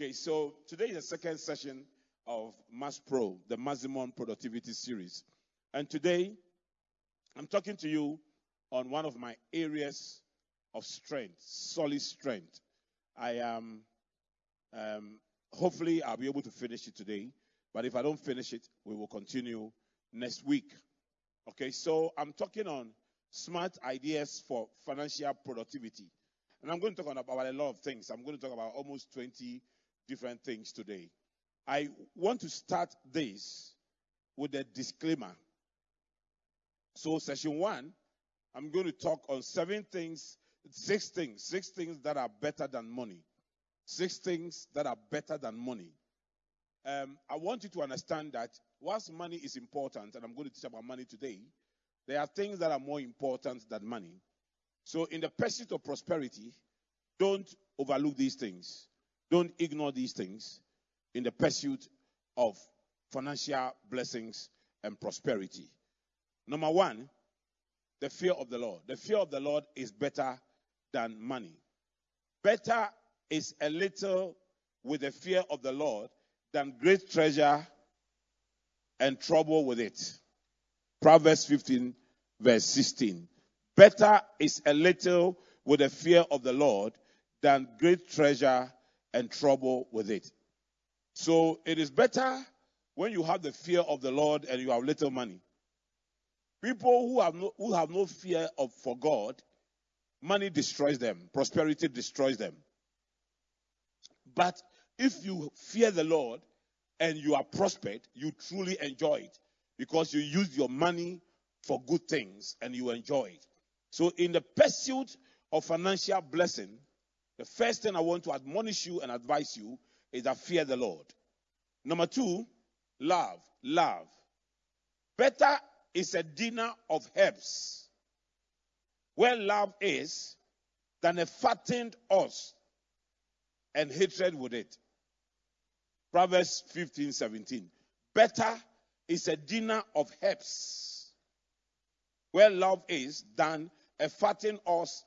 Okay, so today is the second session of Mass Pro, the Maximum Productivity Series. And today, I'm talking to you on one of my areas of strength, solid strength. I am, um, hopefully, I'll be able to finish it today. But if I don't finish it, we will continue next week. Okay, so I'm talking on smart ideas for financial productivity. And I'm going to talk about a lot of things. I'm going to talk about almost 20 different things today. I want to start this with a disclaimer. So, session one, I'm going to talk on seven things, six things, six things that are better than money. Six things that are better than money. Um, I want you to understand that whilst money is important, and I'm going to teach about money today, there are things that are more important than money. So, in the pursuit of prosperity, don't overlook these things. Don't ignore these things in the pursuit of financial blessings and prosperity. Number one, the fear of the Lord. The fear of the Lord is better than money. Better is a little with the fear of the Lord than great treasure and trouble with it. Proverbs 15, verse 16. Better is a little with the fear of the Lord than great treasure and trouble with it. So it is better when you have the fear of the Lord and you have little money. People who have no, who have no fear of for God, money destroys them, prosperity destroys them. But if you fear the Lord and you are prospered, you truly enjoy it because you use your money for good things and you enjoy it. So, in the pursuit of financial blessing, the first thing I want to admonish you and advise you is that fear the Lord. Number two, love. Love. Better is a dinner of herbs where love is than a fattened ox and hatred with it. Proverbs 15 17. Better is a dinner of herbs where love is than a fattened ox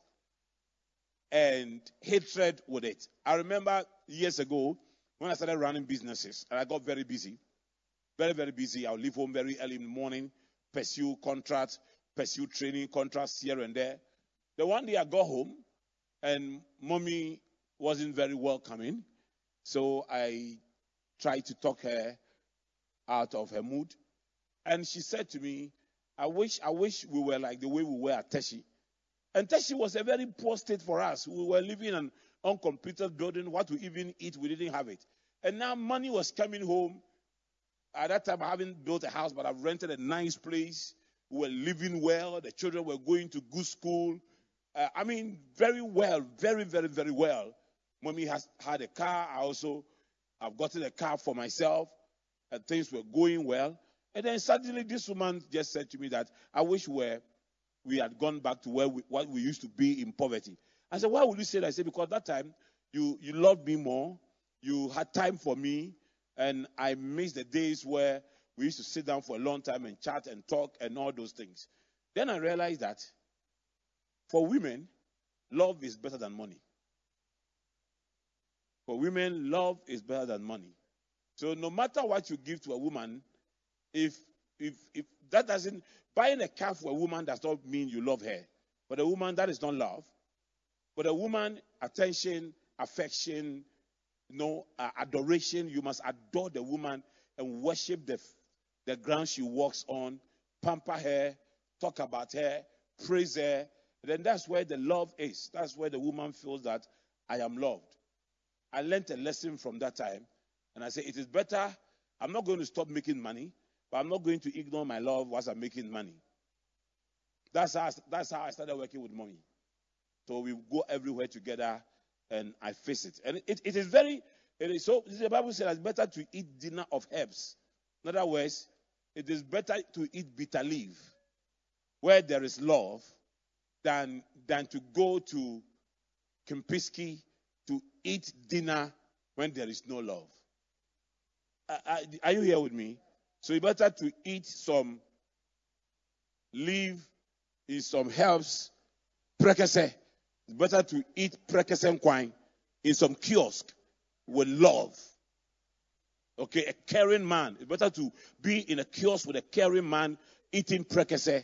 and hatred with it. I remember years ago when I started running businesses and I got very busy. Very, very busy. I'll leave home very early in the morning, pursue contracts, pursue training contracts here and there. The one day I got home and mommy wasn't very welcoming. So I tried to talk her out of her mood. And she said to me, I wish I wish we were like the way we were at Teshie. And Teshie was a very poor state for us. We were living in an uncompleted building. What we even eat, we didn't have it. And now money was coming home. At that time, I haven't built a house, but I've rented a nice place. We were living well. The children were going to good school. Uh, I mean, very well, very, very, very well. Mommy has had a car. I also have gotten a car for myself. And things were going well. And then suddenly this woman just said to me that I wish we were we had gone back to where we, what we used to be in poverty. I said, why would you say that? I said, because that time you, you loved me more, you had time for me, and I miss the days where we used to sit down for a long time and chat and talk and all those things. Then I realized that for women, love is better than money. For women, love is better than money. So no matter what you give to a woman, if if if that doesn't Buying a car for a woman does not mean you love her. But a woman, that is not love. But a woman, attention, affection, you know, uh, adoration. You must adore the woman and worship the, the ground she walks on, pamper her, talk about her, praise her. Then that's where the love is. That's where the woman feels that I am loved. I learned a lesson from that time. And I say, it is better. I'm not going to stop making money. But I'm not going to ignore my love whilst I'm making money. That's how, I, that's how I started working with money. So we go everywhere together and I face it. And it, it is very, it is so, the Bible says it's better to eat dinner of herbs. In other words, it is better to eat bitter leaf where there is love than, than to go to Kempinski to eat dinner when there is no love. are you here with me? So it's better to eat some leaf in some herbs, prekese. It's better to eat prekese wine in some kiosk with love. Okay, a caring man. It's better to be in a kiosk with a caring man eating prekese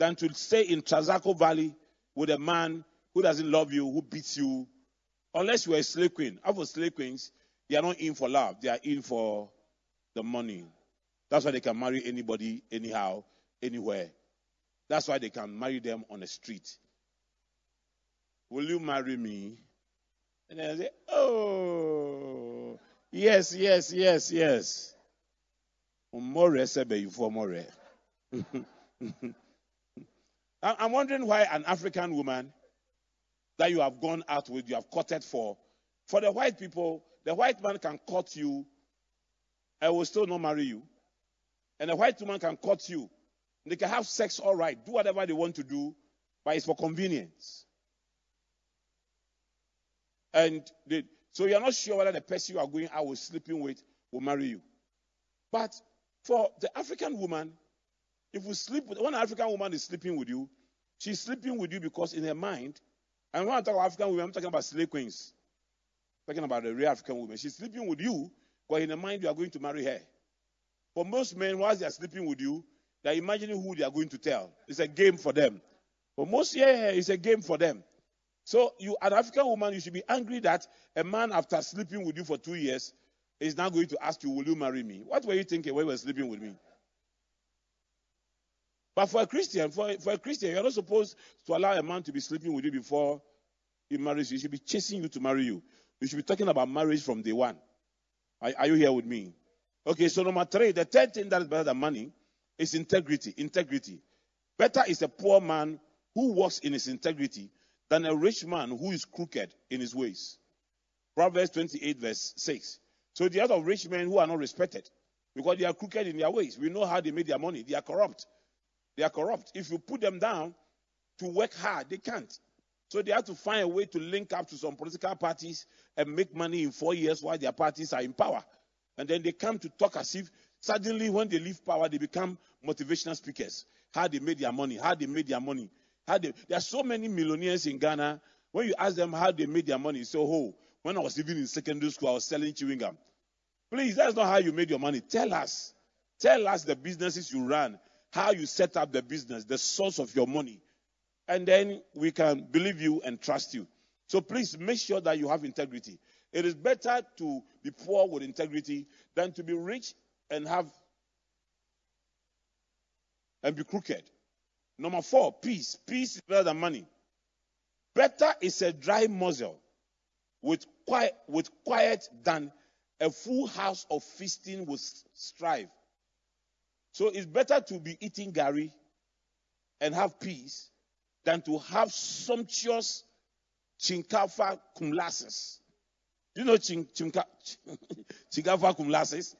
than to stay in Trasacco Valley with a man who doesn't love you, who beats you. Unless you are a slave queen. Half slave queens, they are not in for love, they are in for the money. That's why they can marry anybody, anyhow, anywhere. That's why they can marry them on the street. Will you marry me? And then I say, Oh, yes, yes, yes, yes. More for more. I'm wondering why an African woman that you have gone out with, you have courted for, for the white people, the white man can court you and will still not marry you. And a white woman can court you. They can have sex all right, do whatever they want to do, but it's for convenience. And they, so you're not sure whether the person you are going out with sleeping with will marry you. But for the African woman, if you sleep with one African woman is sleeping with you, she's sleeping with you because in her mind, and when I talk about African women, I'm talking about slave queens. Talking about the real African woman. She's sleeping with you because in her mind you are going to marry her. For most men, whilst they are sleeping with you, they are imagining who they are going to tell. It's a game for them. For most, yeah, it's a game for them. So, you, an African woman, you should be angry that a man, after sleeping with you for two years, is now going to ask you, Will you marry me? What were you thinking when you were sleeping with me? But for a Christian, for, for a Christian, you're not supposed to allow a man to be sleeping with you before he marries you. He should be chasing you to marry you. You should be talking about marriage from day one. Are, are you here with me? Okay, so number three, the third thing that is better than money is integrity. Integrity. Better is a poor man who walks in his integrity than a rich man who is crooked in his ways. Proverbs 28, verse 6. So the other rich men who are not respected because they are crooked in their ways. We know how they made their money. They are corrupt. They are corrupt. If you put them down to work hard, they can't. So they have to find a way to link up to some political parties and make money in four years while their parties are in power. And then they come to talk as if suddenly when they leave power, they become motivational speakers. How they made their money, how they made their money. How they, there are so many millionaires in Ghana. When you ask them how they made their money, so oh, when I was even in secondary school, I was selling chewing gum. Please, that's not how you made your money. Tell us. Tell us the businesses you run how you set up the business, the source of your money. And then we can believe you and trust you. So please make sure that you have integrity. It is better to be poor with integrity than to be rich and have and be crooked. Number four, peace. Peace is better than money. Better is a dry muzzle with quiet, with quiet than a full house of feasting with strife. So it's better to be eating gari and have peace than to have sumptuous chinkafa kumlasis. You know chink, chinka, chinkafa kumlasis?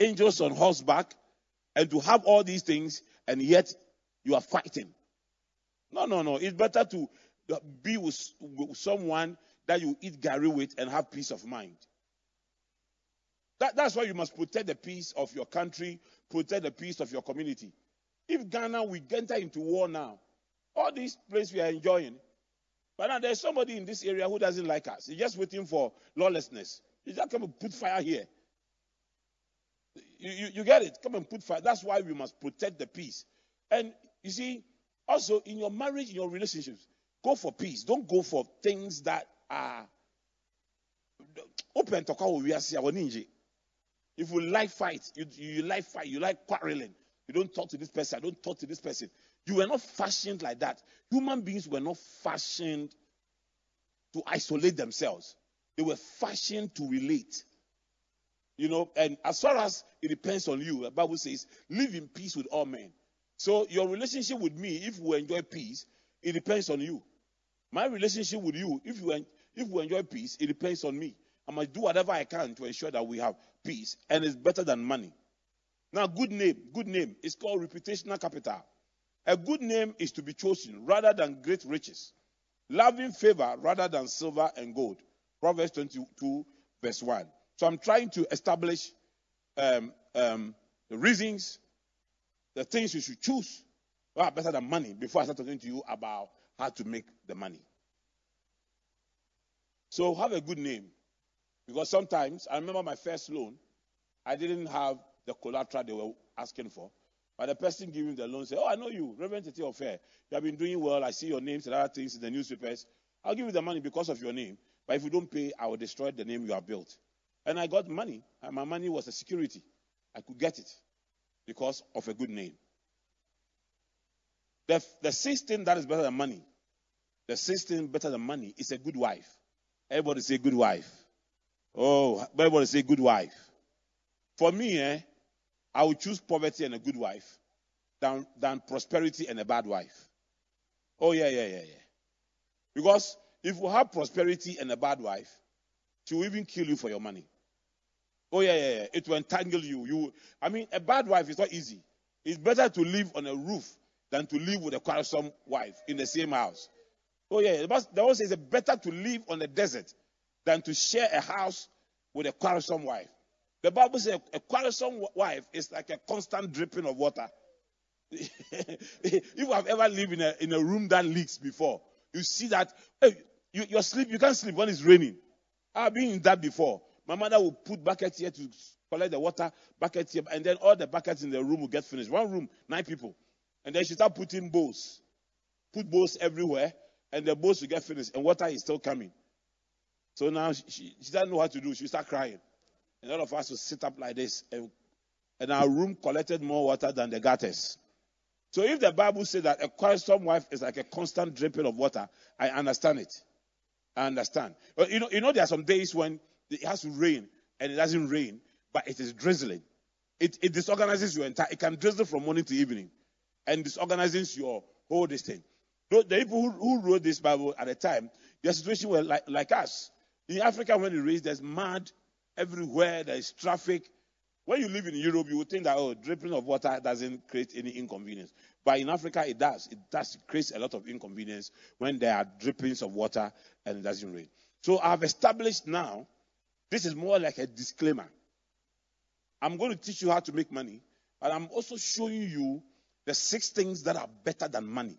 Angels on horseback, and to have all these things, and yet you are fighting. No, no, no. It's better to be with, with someone that you eat gari with and have peace of mind. That, that's why you must protect the peace of your country, protect the peace of your community. If Ghana we enter into war now, all these places we are enjoying, but now there's somebody in this area who doesn't like us. He's just waiting for lawlessness. He's just come and put fire here. You, you, you get it? Come and put fire. That's why we must protect the peace. And you see, also in your marriage, in your relationships, go for peace. Don't go for things that are open to call we are if you like fight, you, you like fight, you like quarreling, you don't talk to this person, I don't talk to this person. You were not fashioned like that. Human beings were not fashioned to isolate themselves. They were fashioned to relate. You know, and as far as it depends on you, the Bible says, live in peace with all men. So your relationship with me, if we enjoy peace, it depends on you. My relationship with you, if you if we enjoy peace, it depends on me. I must do whatever I can to ensure that we have peace, and it's better than money. Now, good name, good name is called reputational capital. A good name is to be chosen rather than great riches, loving favor rather than silver and gold. Proverbs 22, verse 1. So I'm trying to establish um, um, the reasons, the things you should choose are better than money before I start talking to you about how to make the money. So have a good name. Because sometimes, I remember my first loan, I didn't have the collateral they were asking for. But the person giving the loan said, Oh, I know you, Reverend Tete Fair. You have been doing well. I see your names and other things in the newspapers. I'll give you the money because of your name. But if you don't pay, I will destroy the name you have built. And I got money. And my money was a security. I could get it because of a good name. The, the sixth thing that is better than money, the sixth thing better than money is a good wife. Everybody say good wife. Oh, everybody say good wife. For me, eh, I would choose poverty and a good wife than, than prosperity and a bad wife. Oh, yeah, yeah, yeah, yeah. Because if you have prosperity and a bad wife, she will even kill you for your money. Oh, yeah, yeah, yeah. It will entangle you. you. I mean, a bad wife is not easy. It's better to live on a roof than to live with a quarrelsome wife in the same house. Oh, yeah. The Bible says it's better to live on the desert than to share a house with a quarrelsome wife. The Bible says a quarrelsome wife is like a constant dripping of water. if you have ever lived in a, in a room that leaks before, you see that hey, you, sleep, you can't sleep when it's raining. I've been in that before. My mother will put buckets here to collect the water, buckets here, and then all the buckets in the room will get finished. One room, nine people. And then she start putting bowls. Put bowls everywhere, and the bowls will get finished, and water is still coming. So now she, she, she doesn't know what to do. She start crying. And all of us will sit up like this, and, and our room collected more water than the gutters. So if the Bible says that a quarrelsome wife is like a constant dripping of water, I understand it. I understand. But you know, you know, there are some days when it has to rain and it doesn't rain, but it is drizzling. It, it disorganizes your entire. It can drizzle from morning to evening, and disorganizes your whole this thing. The people who, who wrote this Bible at the time, their situation was like, like us. In Africa, when it rains, there's mud everywhere, there is traffic. When you live in Europe, you would think that, oh, dripping of water doesn't create any inconvenience. But in Africa, it does. It does create a lot of inconvenience when there are drippings of water and it doesn't rain. So I've established now, this is more like a disclaimer. I'm going to teach you how to make money, but I'm also showing you the six things that are better than money.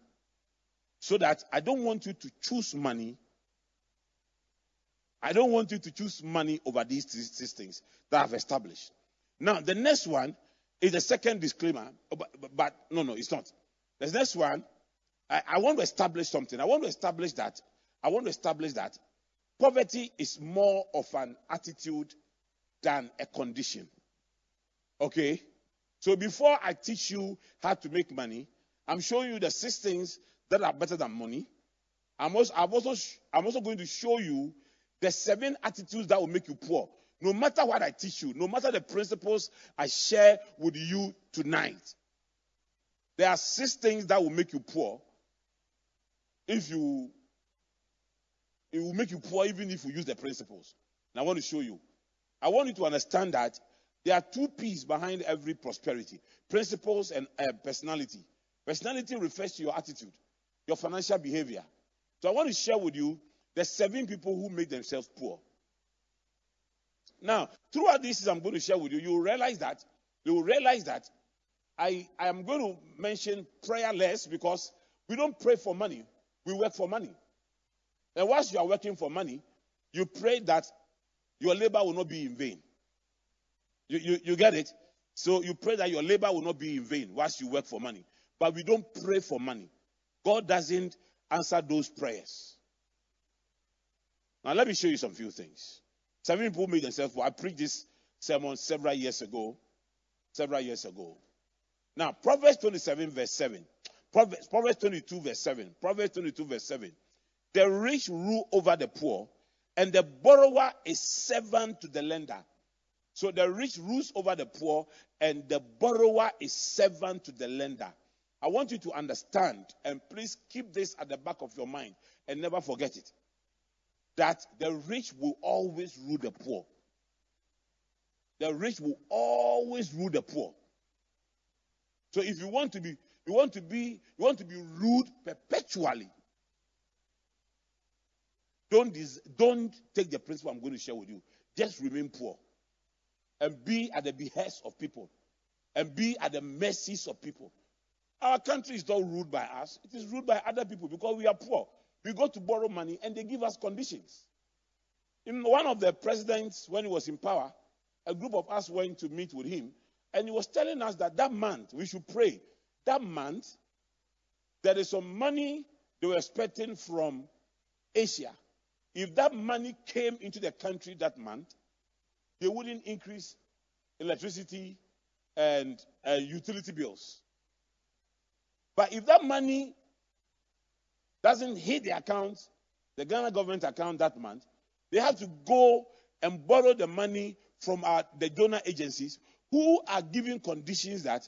So that I don't want you to choose money I don't want you to choose money over these, these things that I've established. Now, the next one is the second disclaimer, but, but, but no, no, it's not. The next one, I, I want to establish something. I want to establish that. I want to establish that poverty is more of an attitude than a condition. Okay? So before I teach you how to make money, I'm showing you the six things that are better than money. I'm also, I'm also, I'm also going to show you the seven attitudes that will make you poor. No matter what I teach you, no matter the principles I share with you tonight, there are six things that will make you poor. If you, it will make you poor even if you use the principles. And I want to show you. I want you to understand that there are two P's behind every prosperity principles and uh, personality. Personality refers to your attitude, your financial behavior. So I want to share with you the seven people who make themselves poor. Now, throughout this, I'm going to share with you, you will realize that you will realize that I, I am going to mention prayer less because we don't pray for money. We work for money. And whilst you are working for money, you pray that your labor will not be in vain. You, you, you get it? So you pray that your labor will not be in vain whilst you work for money. But we don't pray for money. God doesn't answer those prayers. Now, let me show you some few things. Seven people made themselves poor. I preached this sermon several years ago. Several years ago. Now, Proverbs 27, verse 7. Proverbs, Proverbs 22, verse 7. Proverbs 22, verse 7. The rich rule over the poor, and the borrower is servant to the lender. So the rich rules over the poor, and the borrower is servant to the lender. I want you to understand, and please keep this at the back of your mind and never forget it that the rich will always rule the poor. The rich will always rule the poor. So if you want to be, you want to be, you want to be ruled perpetually. Don't, dis, don't take the principle I'm going to share with you. Just remain poor. And be at the behest of people. And be at the mercies of people. Our country is not ruled by us, it is ruled by other people because we are poor. We go to borrow money and they give us conditions. In one of the presidents, when he was in power, a group of us went to meet with him, and he was telling us that that month we should pray. That month, there is some money they were expecting from Asia. If that money came into the country that month, they wouldn't increase electricity and uh, utility bills. But if that money doesn't hit the account, the Ghana government account that month, they have to go and borrow the money from our, the donor agencies who are giving conditions that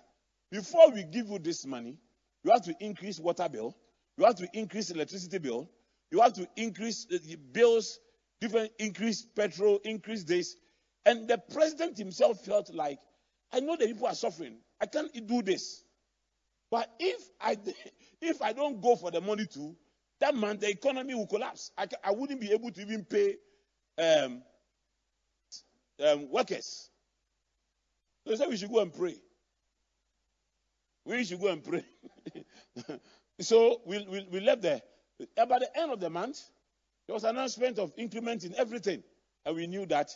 before we give you this money, you have to increase water bill, you have to increase electricity bill, you have to increase uh, the bills, different increase petrol, increase this. And the president himself felt like, I know the people are suffering. I can't do this. But if I if I don't go for the money too, that month the economy will collapse. I, I wouldn't be able to even pay um, um, workers. So they said we should go and pray. We should go and pray. so we, we, we left there. By the end of the month, there was an announcement of increment in everything. And we knew that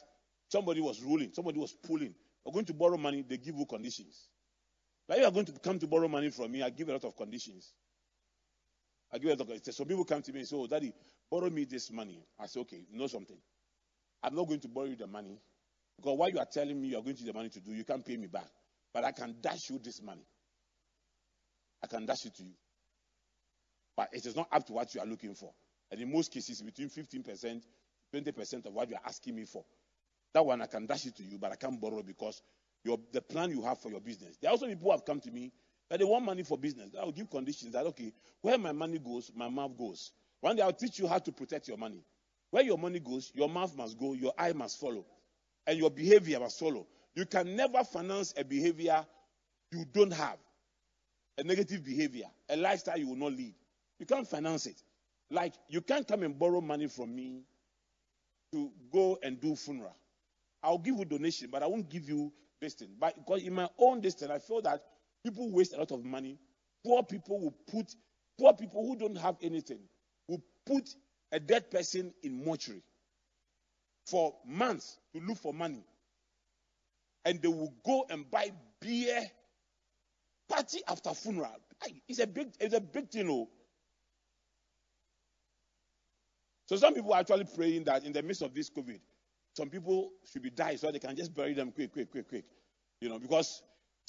somebody was ruling, somebody was pulling. We're going to borrow money, they give you conditions. Like you are going to come to borrow money from me, I give a lot of conditions. I give a conditions. Some people come to me and say, Oh, daddy, borrow me this money. I say, Okay, you know something. I'm not going to borrow you the money because what you are telling me you are going to the money to do, you can't pay me back. But I can dash you this money. I can dash it to you. But it is not up to what you are looking for. And in most cases, between 15%, 20% of what you are asking me for. That one I can dash it to you, but I can't borrow because your, the plan you have for your business. There are also people who have come to me that they want money for business. I will give conditions that, okay, where my money goes, my mouth goes. One day I'll teach you how to protect your money. Where your money goes, your mouth must go, your eye must follow, and your behavior must follow. You can never finance a behavior you don't have, a negative behavior, a lifestyle you will not lead. You can't finance it. Like, you can't come and borrow money from me to go and do funeral. I'll give you donation, but I won't give you this thing. But because in my own thing, I feel that people waste a lot of money. Poor people will put, poor people who don't have anything, will put a dead person in mortuary for months to look for money. And they will go and buy beer, party after funeral. It's a big, it's a big thing, oh. So some people are actually praying that in the midst of this COVID, some people should be died so they can just bury them quick, quick, quick, quick. You know, because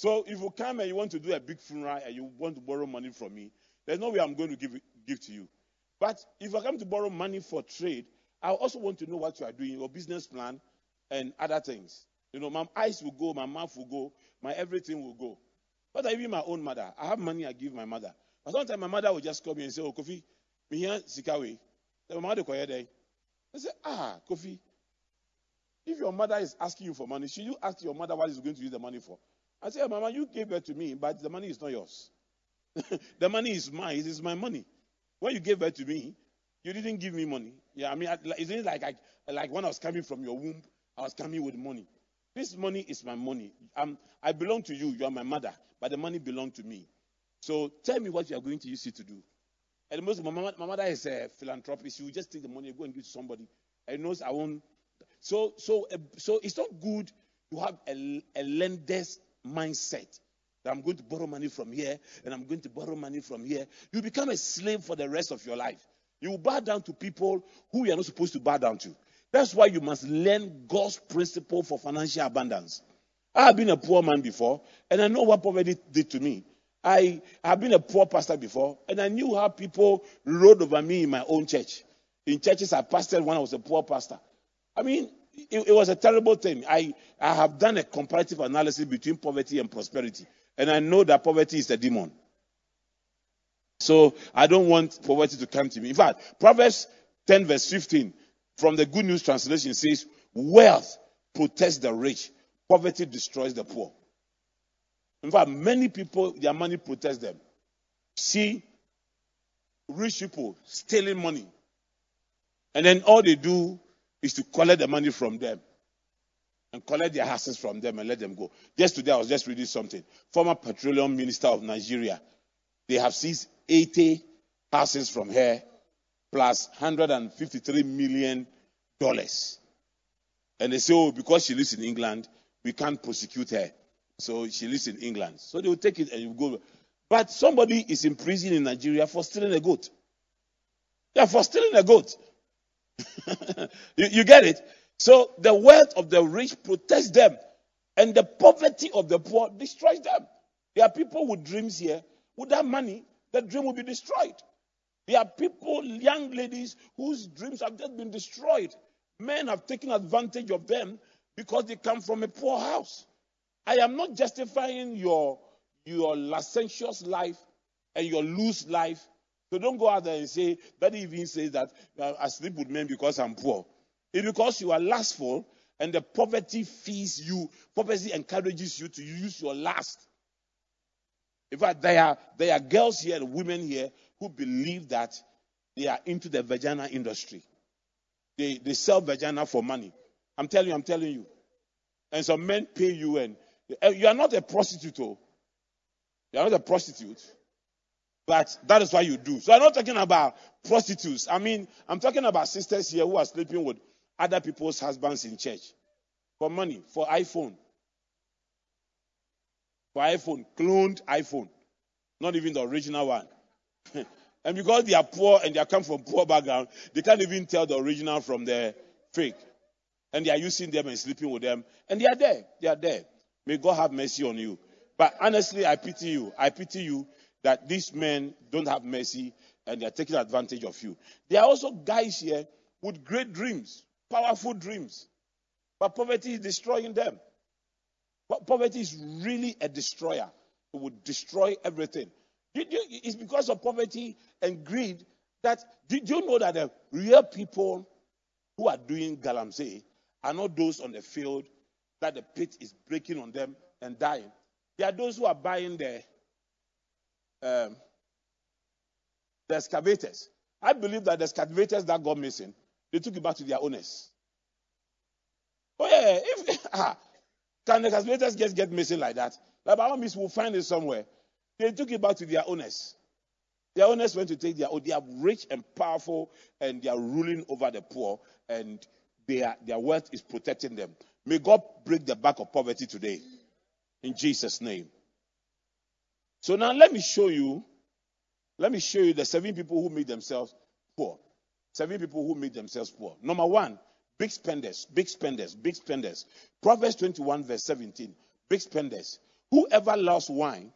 so if you come and you want to do a big funeral and you want to borrow money from me, there's no way I'm going to give give to you. But if I come to borrow money for trade, I also want to know what you are doing, your business plan, and other things. You know, my eyes will go, my mouth will go, my everything will go. But even my own mother, I have money I give my mother. But sometimes my mother will just call me and say, Oh, Kofi, me here, Sikawe. Then my mother call I say, Ah, Kofi, if your mother is asking you for money, should you ask your mother what is going to use the money for? I said, Mama, you gave it to me, but the money is not yours. the money is mine. It is my money. When you gave birth to me, you didn't give me money. Yeah, I mean, isn't it like, I, like when I was coming from your womb, I was coming with money. This money is my money. I'm, I belong to you. You are my mother, but the money belongs to me. So tell me what you are going to use it to do. And most my, my mother is a philanthropist. She will just take the money and go and give to somebody. And knows I won't. So, so, uh, so it's not good to have a, a lender's mindset that I'm going to borrow money from here and I'm going to borrow money from here, you become a slave for the rest of your life. You will bow down to people who you are not supposed to bow down to. That's why you must learn God's principle for financial abundance. I have been a poor man before, and I know what poverty did to me. I have been a poor pastor before, and I knew how people rode over me in my own church. In churches I pastored when I was a poor pastor. I mean, it, it was a terrible thing. I, I have done a comparative analysis between poverty and prosperity. And I know that poverty is a demon. So I don't want poverty to come to me. In fact, Proverbs 10, verse 15 from the Good News Translation says, Wealth protects the rich, poverty destroys the poor. In fact, many people, their money protects them. See rich people stealing money. And then all they do is to collect the money from them and collect their assets from them and let them go. Just today, I was just reading something. Former petroleum minister of Nigeria, they have seized 80 houses from her plus 153 million dollars. And they say, oh, because she lives in England, we can't prosecute her. So she lives in England. So they will take it and you go. But somebody is in prison in Nigeria for stealing a goat. Yeah, for stealing a goat. you, you get it? So the wealth of the rich protects them, and the poverty of the poor destroys them. There are people with dreams here. With that money, the dream will be destroyed. There are people, young ladies, whose dreams have just been destroyed. Men have taken advantage of them because they come from a poor house. I am not justifying your, your licentious life and your loose life. So don't go out there and say, that even says that uh, I sleep with men because I'm poor. It's because you are lustful and the poverty feeds you, poverty encourages you to use your lust. In fact, there are, there are girls here women here who believe that they are into the vagina industry. They, they sell vagina for money. I'm telling you, I'm telling you. And some men pay you, and eh, you are not a prostitute. Oh. You are not a prostitute. But that is what you do. So I'm not talking about prostitutes. I mean, I'm talking about sisters here who are sleeping with other people's husbands in church for money, for iPhone. For iPhone, cloned iPhone. Not even the original one. and because they are poor and they come from poor background, they can't even tell the original from the fake. And they are using them and sleeping with them. And they are there. They are there. May God have mercy on you. But honestly, I pity you. I pity you that these men don't have mercy and they are taking advantage of you. There are also guys here with great dreams, powerful dreams. But poverty is destroying them. Poverty is really a destroyer. It would destroy everything. It's because of poverty and greed that did you know that the real people who are doing galamsey are not those on the field that the pit is breaking on them and dying. They are those who are buying the um, the excavators. I believe that the excavators that got missing, they took it back to their owners. Oh yeah, if ah, can the excavators just get missing like that? Like by we'll find it somewhere. They took it back to their owners. Their owners went to take their Oh, They are rich and powerful, and they are ruling over the poor, and their, their wealth is protecting them. May God break the back of poverty today. In Jesus' name. So now let me show you. Let me show you the seven people who made themselves poor. Seven people who made themselves poor. Number one, big spenders, big spenders, big spenders. Proverbs 21, verse 17. Big spenders. Whoever loves wine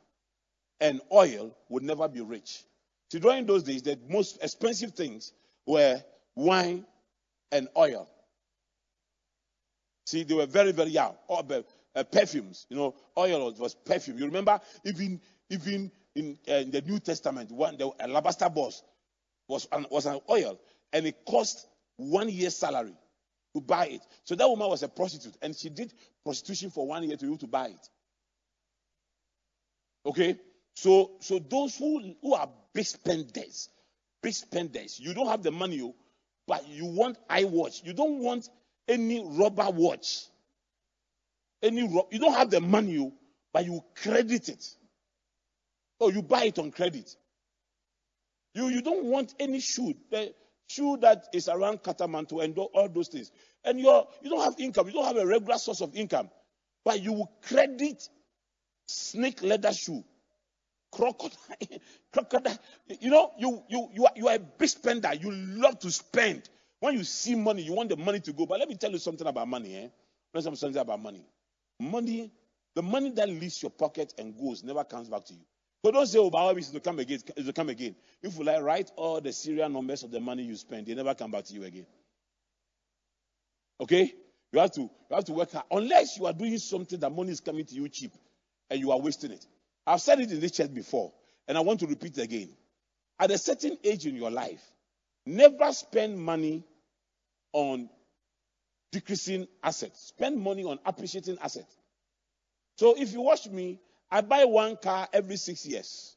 and oil would never be rich. So during those days, the most expensive things were wine and oil. See, they were very, very young. Oh, uh, perfumes, you know, oil was perfume. You remember, even even in, uh, in the New Testament, one the alabaster box was an, was an oil, and it cost one year's salary to buy it. So that woman was a prostitute, and she did prostitution for one year to able to buy it. Okay, so, so those who, who are big spenders, big spenders, you don't have the money, oh, but you want iWatch. You don't want any rubber watch. Any you don't have the money, oh, but you credit it. Oh, you buy it on credit. You you don't want any shoe, the shoe that is around Katamanto and all those things. And you you don't have income. You don't have a regular source of income, but you will credit snake leather shoe crocodile, crocodile. You know, you, you, you, are, you are a big spender. You love to spend. When you see money, you want the money to go. But let me tell you something about money. Eh? Let me tell you something about money. Money, the money that leaves your pocket and goes never comes back to you. So don't say, oh, by but always to come again. It will come again. If you like, write all the serial numbers of the money you spend. They never come back to you again. Okay? You have to you have to work hard. Unless you are doing something that money is coming to you cheap and you are wasting it. I've said it in this church before, and I want to repeat it again. At a certain age in your life, never spend money on decreasing assets. Spend money on appreciating assets. So if you watch me, I buy one car every six years.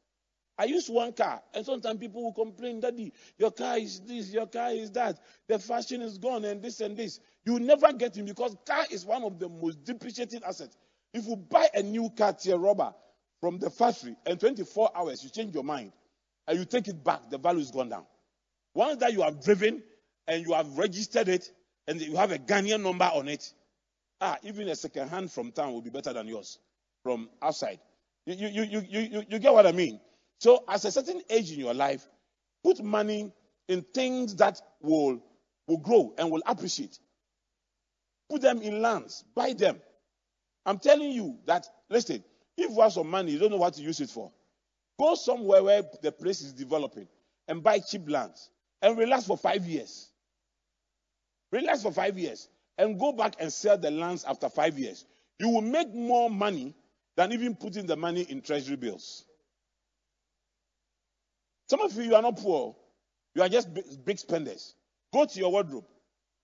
I use one car, and sometimes people will complain, Daddy, your car is this, your car is that, the fashion is gone, and this and this. You never get him because car is one of the most depreciating assets. If you buy a new car, tier rubber, from the factory and 24 hours you change your mind and you take it back, the value is gone down. Once that you have driven and you have registered it and you have a Ghanaian number on it, ah, even a second hand from town will be better than yours from outside. You, you, you, you, you, you get what I mean? So, at a certain age in your life, put money in things that will, will grow and will appreciate. Put them in lands, buy them. I'm telling you that, listen, if you have some money, you don't know what to use it for. Go somewhere where the place is developing and buy cheap lands and relax for five years. Relax for five years and go back and sell the lands after five years. You will make more money than even putting the money in treasury bills. Some of you, you are not poor. You are just big, spenders. Go to your wardrobe.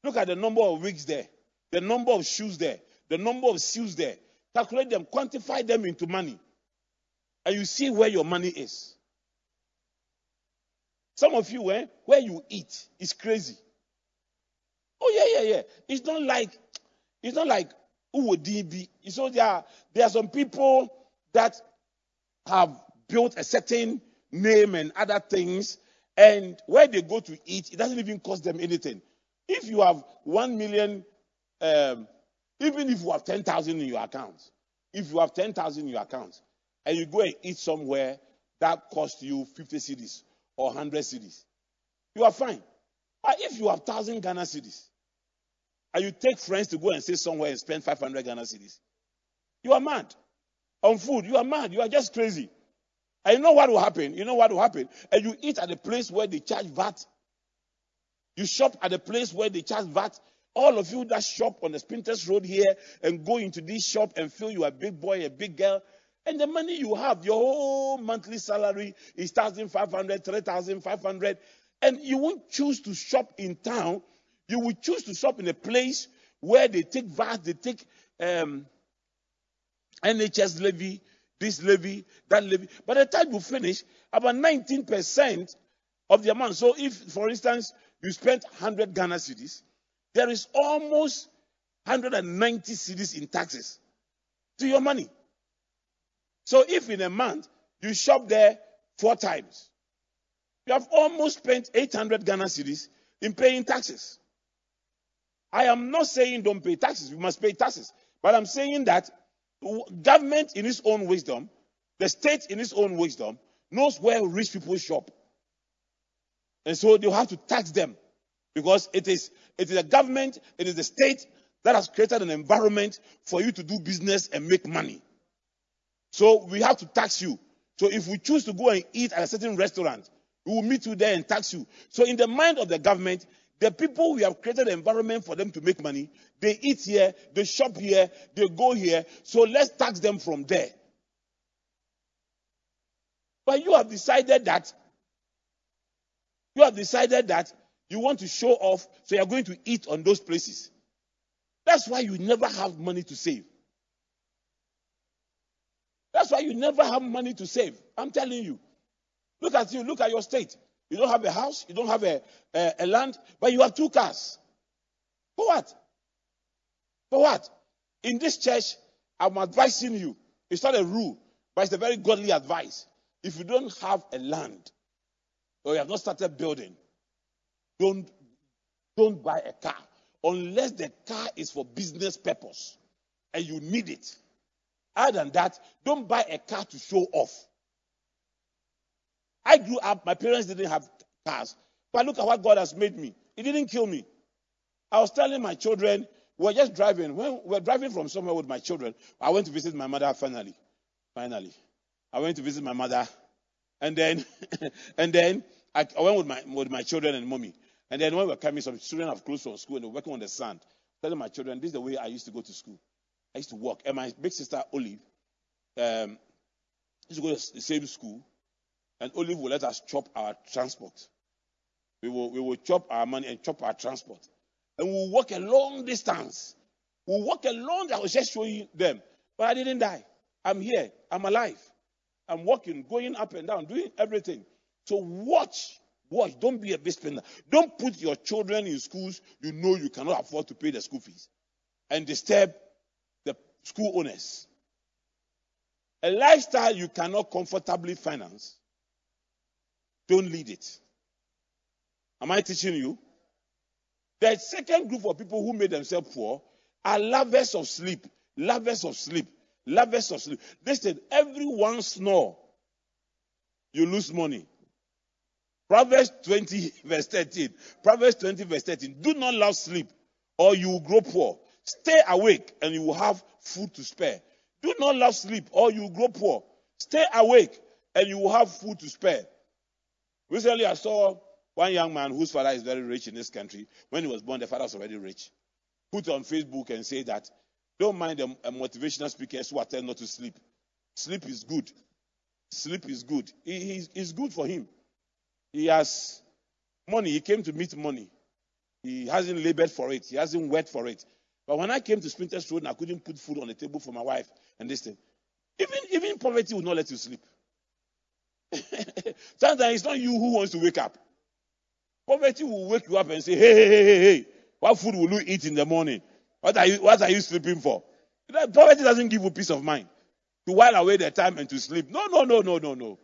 Look at the number of wigs there, the number of shoes there, the number of shoes there. Calculate them, quantify them into money. And you see where your money is. Some of you, eh, where you eat is crazy. Oh yeah, yeah, yeah. It's not like it's not like who would be. So there are there are some people that have built a certain name and other things, and where they go to eat, it doesn't even cost them anything. If you have one million, um, even if you have ten thousand in your account, if you have ten thousand in your account, and you go and eat somewhere that costs you fifty cedis or hundred cedis, you are fine. But if you have thousand Ghana cedis, and you take friends to go and stay somewhere and spend 500 Ghana cedis, you are mad. On food, you are mad. You are just crazy. And you know what will happen? You know what will happen? And you eat at the place where they charge VAT. You shop at the place where they charge VAT. All of you that shop on the Spintex Road here and go into this shop and feel you are a big boy, a big girl, and the money you have, your whole monthly salary is 1,500, 3,500, and you won't choose to shop in town. You will choose to shop in a place where they take VAT, they take um, NHS levy, this levy, that levy. By the time you finish, about 19% of the amount. So if, for instance, you spent 100 Ghana cedis, there is almost 190 cedis in taxes to your money. So if in a month you shop there four times, you have almost spent 800 Ghana cedis in paying taxes. I am not saying don't pay taxes, you must pay taxes. But I'm saying that government in its own wisdom, the state in its own wisdom, knows where rich people shop. And so they have to tax them. Because it is it is a government, it is the state that has created an environment for you to do business and make money. So we have to tax you. So if we choose to go and eat at a certain restaurant, we will meet you there and tax you. So in the mind of the government, the people we have created an environment for them to make money, they eat here, they shop here, they go here. So let's tax them from there. But you have decided that you have decided that you want to show off, so you're going to eat on those places. That's why you never have money to save. That's why you never have money to save. I'm telling you. Look at you, look at your state. You don't have a house, you don't have a, a, a land, but you have two cars. For what? For what? In this church, I'm advising you. It's not a rule, but it's a very godly advice. If you don't have a land or you have not started building, don't, don't buy a car unless the car is for business purpose and you need it. Other than that, don't buy a car to show off. I grew up, my parents didn't have cars. But look at what God has made me. It didn't kill me. I was telling my children, we were just driving. When we were driving from somewhere with my children, I went to visit my mother finally. Finally. I went to visit my mother. And then and then I, I, went with my with my children and mommy. And then when we were coming, some children have closed from school and they were working on the sand. Telling my children, this is the way I used to go to school. I used to walk. And my big sister Olive um, used to go to the same school and Olive will let us chop our transport. We will, we will chop our money and chop our transport. And we'll walk a long distance. We'll walk a long I was just showing them. But I didn't die. I'm here. I'm alive. I'm walking, going up and down, doing everything. So watch. Watch. Don't be a big spender. Don't put your children in schools you know you cannot afford to pay the school fees and disturb the school owners. A lifestyle you cannot comfortably finance don't lead it. Am I teaching you? The second group of people who made themselves poor are lovers of sleep, lovers of sleep, lovers of sleep. Listen, everyone snore, you lose money. Proverbs 20, verse 13. Proverbs 20, verse 13. Do not love sleep, or you will grow poor. Stay awake, and you will have food to spare. Do not love sleep, or you will grow poor. Stay awake, and you will have food to spare. Recently, I saw one young man whose father is very rich in this country. When he was born, the father was already rich. Put on Facebook and say that don't mind the motivational speakers who are telling not to sleep. Sleep is good. Sleep is good. It is good for him. He has money. He came to meet money. He hasn't labored for it. He hasn't worked for it. But when I came to Spintex Road and I couldn't put food on the table for my wife and this thing, even, even poverty would not let you sleep. Sometimes it's not you who wants to wake up. Poverty will wake you up and say, hey, hey, hey, hey, hey, what food will you eat in the morning? What are you, what are you sleeping for? Poverty doesn't give you peace of mind to while away the time and to sleep. No, no, no, no, no, no.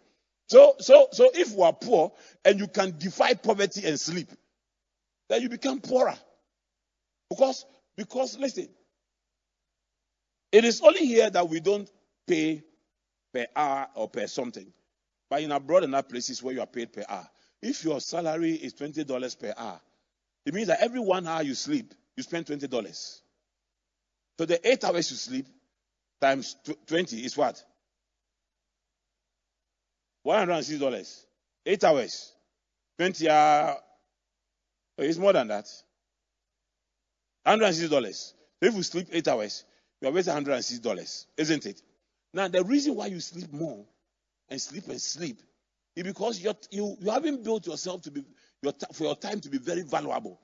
So, so, so if you are poor and you can defy poverty and sleep, then you become poorer. Because, because listen, it is only here that we don't pay per hour or per something. But in abroad and other places where you are paid per hour, if your salary is twenty dollars per hour, it means that every one hour you sleep, you spend twenty dollars. So the eight hours you sleep times twenty is what? One hundred and six dollars. Eight hours. Twenty hours. Oh, it's more than that. Hundred and six dollars. If you sleep eight hours, you are wasting hundred and six dollars, isn't it? Now the reason why you sleep more and sleep and sleep is because you you haven't built yourself to be your for your time to be very valuable.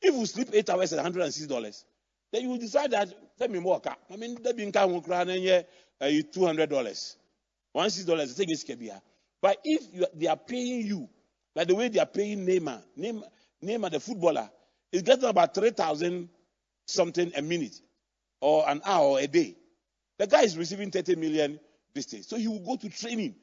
If you sleep eight hours at hundred and six dollars, then you will decide that let me more. I mean, that being uh, two hundred dollars, one six dollars. The thing is, but if you, they are paying you, like the way they are paying Neymar, Neymar, Neymar the footballer, is getting about 3,000 something a minute or an hour a day. The guy is receiving 30 million So he will go to training.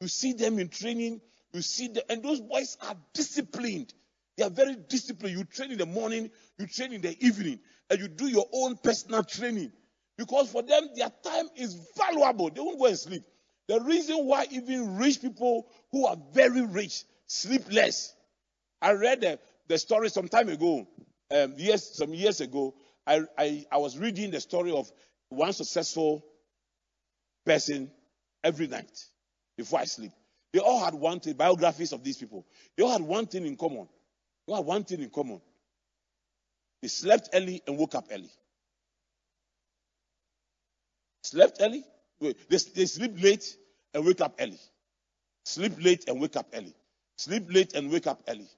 You see them in training, you see them, and those boys are disciplined. They are very disciplined. You train in the morning, you train in the evening, and you do your own personal training. Because for them, their time is valuable. They won't go and sleep. The reason why even rich people who are very rich sleep less. I read the, the story some time ago, um, years, some years ago. I, I, I was reading the story of one successful person every night before I sleep. They all had one thing, biographies of these people. They all had one thing in common. They all had one thing in common. They slept early and woke up early. Slept early, they, they sleep late and wake up early. Sleep late and wake up early. Sleep late and wake up early.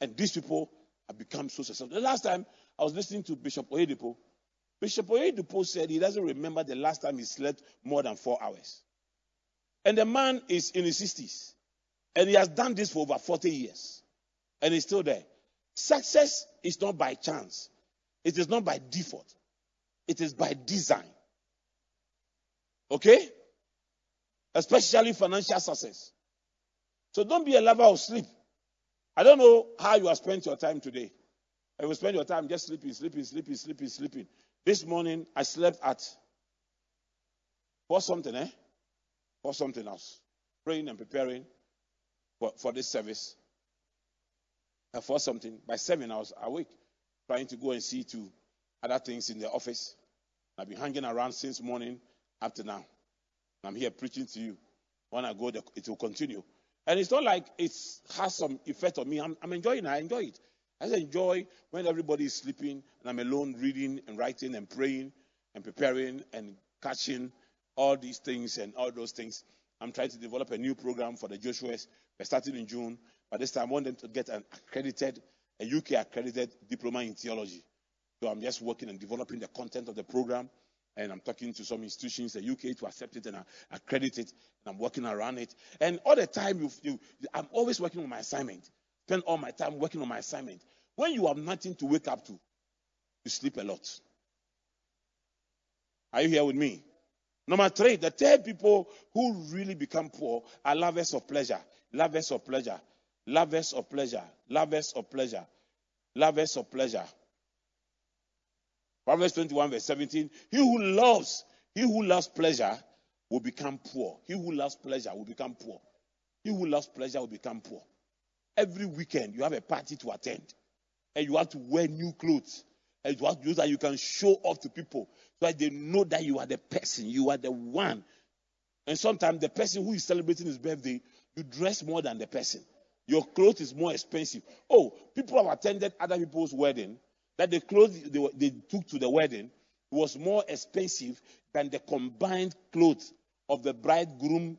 And these people have become so successful. The last time I was listening to Bishop Oyedepo, Bishop Oyedepo said he doesn't remember the last time he slept more than four hours. And the man is in his 60s. And he has done this for over 40 years. And he's still there. Success is not by chance. It is not by default. It is by design. Okay? Especially financial success. So don't be a lover of sleep. I don't know how you have spent your time today. I will spend your time just sleeping, sleeping, sleeping, sleeping, sleeping. This morning I slept at for something, eh? For something else. Praying and preparing for, for this service. And for something. By seven I was awake, trying to go and see to other things in the office. I've been hanging around since morning up to now. I'm here preaching to you. When I go, it will continue. And it's not like it has some effect on me. I'm, I'm enjoying it. I enjoy it. I just enjoy when everybody is sleeping and I'm alone reading and writing and praying and preparing and catching all these things and all those things. I'm trying to develop a new program for the Joshua's. We're starting in June. But this time I want them to get an accredited, a UK accredited diploma in theology. So I'm just working and developing the content of the program and I'm talking to some institutions in the UK to accept it and uh, accredit it, and I'm working around it. And all the time, you, you, I'm always working on my assignment. Spend all my time working on my assignment. When you have nothing to wake up to, you sleep a lot. Are you here with me? Number three, the third people who really become poor are lovers of pleasure. Lovers of pleasure. Lovers of pleasure. Lovers of pleasure. lovers of pleasure. Proverbs 21, verse 17. He who loves, he who loves pleasure will become poor. He who loves pleasure will become poor. He who loves pleasure will become poor. Every weekend you have a party to attend, and you have to wear new clothes, and you have to that you can show off to people so that they know that you are the person, you are the one. And sometimes the person who is celebrating his birthday, you dress more than the person. Your clothes is more expensive. Oh, people have attended other people's wedding that the clothes they, they took to the wedding was more expensive than the combined clothes of the bridegroom,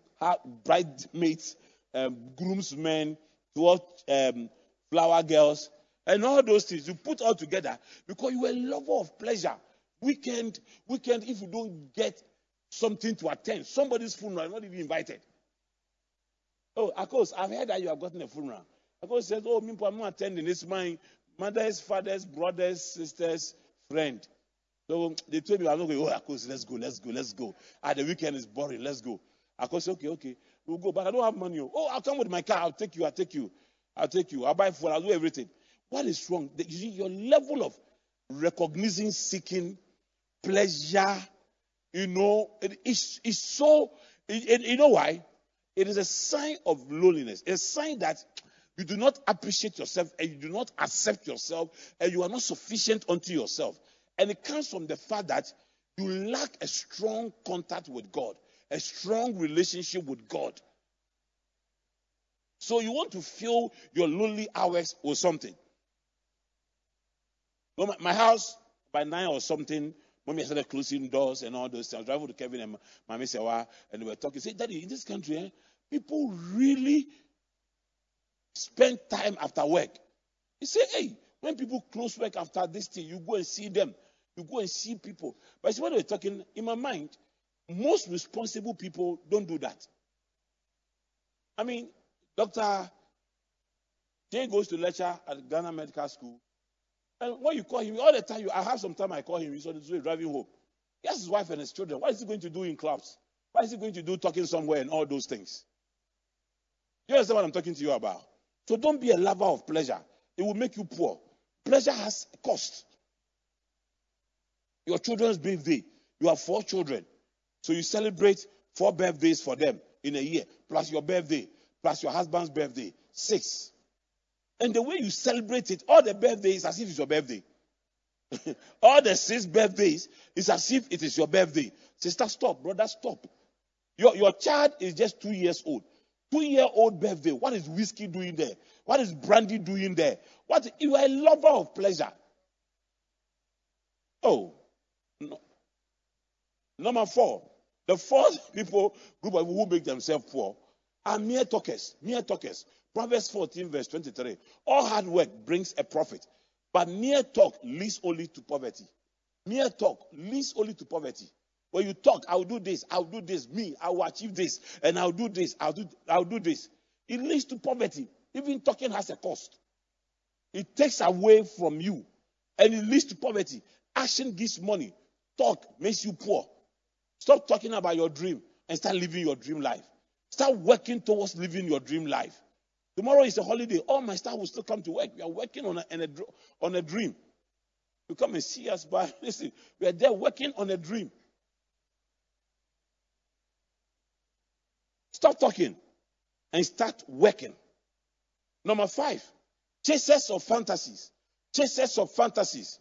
bridesmaids, um, groomsmen, 12 um, flower girls, and all those things. You put all together because you are a lover of pleasure. Weekend, weekend, if you don't get something to attend, somebody's funeral, not even invited. Oh, of course, I've heard that you have gotten a funeral. Of course, says, Oh, me I'm not attending. It's my mother's, father's, brothers, sisters, friend. So they told me, I'm not going, oh, of course, let's go, let's go, let's go. Ah, the weekend is boring, let's go. Of course, okay, okay, we'll go. But I don't have money. Oh, I'll come with my car, I'll take you, I'll take you. I'll take you. I'll buy food, I'll do everything. What is wrong? Your level of recognizing, seeking, pleasure, you know, it is so, it, it, you know why? It is a sign of loneliness. A sign that you do not appreciate yourself and you do not accept yourself and you are not sufficient unto yourself. And it comes from the fact that you lack a strong contact with God, a strong relationship with God. So you want to fill your lonely hours with something. My house, by nine or something, Mommy started closing doors and all those things. I was driving to Kevin and Mommy said, and they were talking. Say, Daddy, in this country, eh, people really spend time after work. He said, hey, when people close work after this thing, you go and see them. You go and see people. But see what we're talking, in my mind, most responsible people don't do that. I mean, Dr. Jay goes to lecture at Ghana Medical School. And when you call him, all the time, you, I have some time I call him, he's on his way driving home. He has his wife and his children. What is he going to do in clubs? What is he going to do talking somewhere and all those things? You understand what I'm talking to you about? So don't be a lover of pleasure. It will make you poor. Pleasure has a cost. Your children's birthday, you have four children. So you celebrate four birthdays for them in a year, plus your birthday, plus your husband's birthday. Six. And the way you celebrate it, all the birthdays as if it's your birthday. all the six birthdays is as if it is your birthday. Sister, stop. Brother, stop. Your, your child is just two years old. Two year old birthday. What is whiskey doing there? What is brandy doing there? What you are a lover of pleasure. Oh. No. Number four. The fourth people group of people who make themselves poor are mere talkers. Mere talkers. Proverbs 14, verse 23. All hard work brings a profit, but mere talk leads only to poverty. Mere talk leads only to poverty. When you talk, I'll do this, I'll do this, me, I will achieve this, and I'll do this, I'll do, I'll do this. It leads to poverty. Even talking has a cost. It takes away from you, and it leads to poverty. Action gives money. Talk makes you poor. Stop talking about your dream and start living your dream life. Start working towards living your dream life. Tomorrow is a holiday. All my staff will still come to work. We are working on a, on a, on a dream. You come and see us, but listen, we are there working on a dream. Stop talking and start working. Number five, chasers of fantasies. Chasers of fantasies.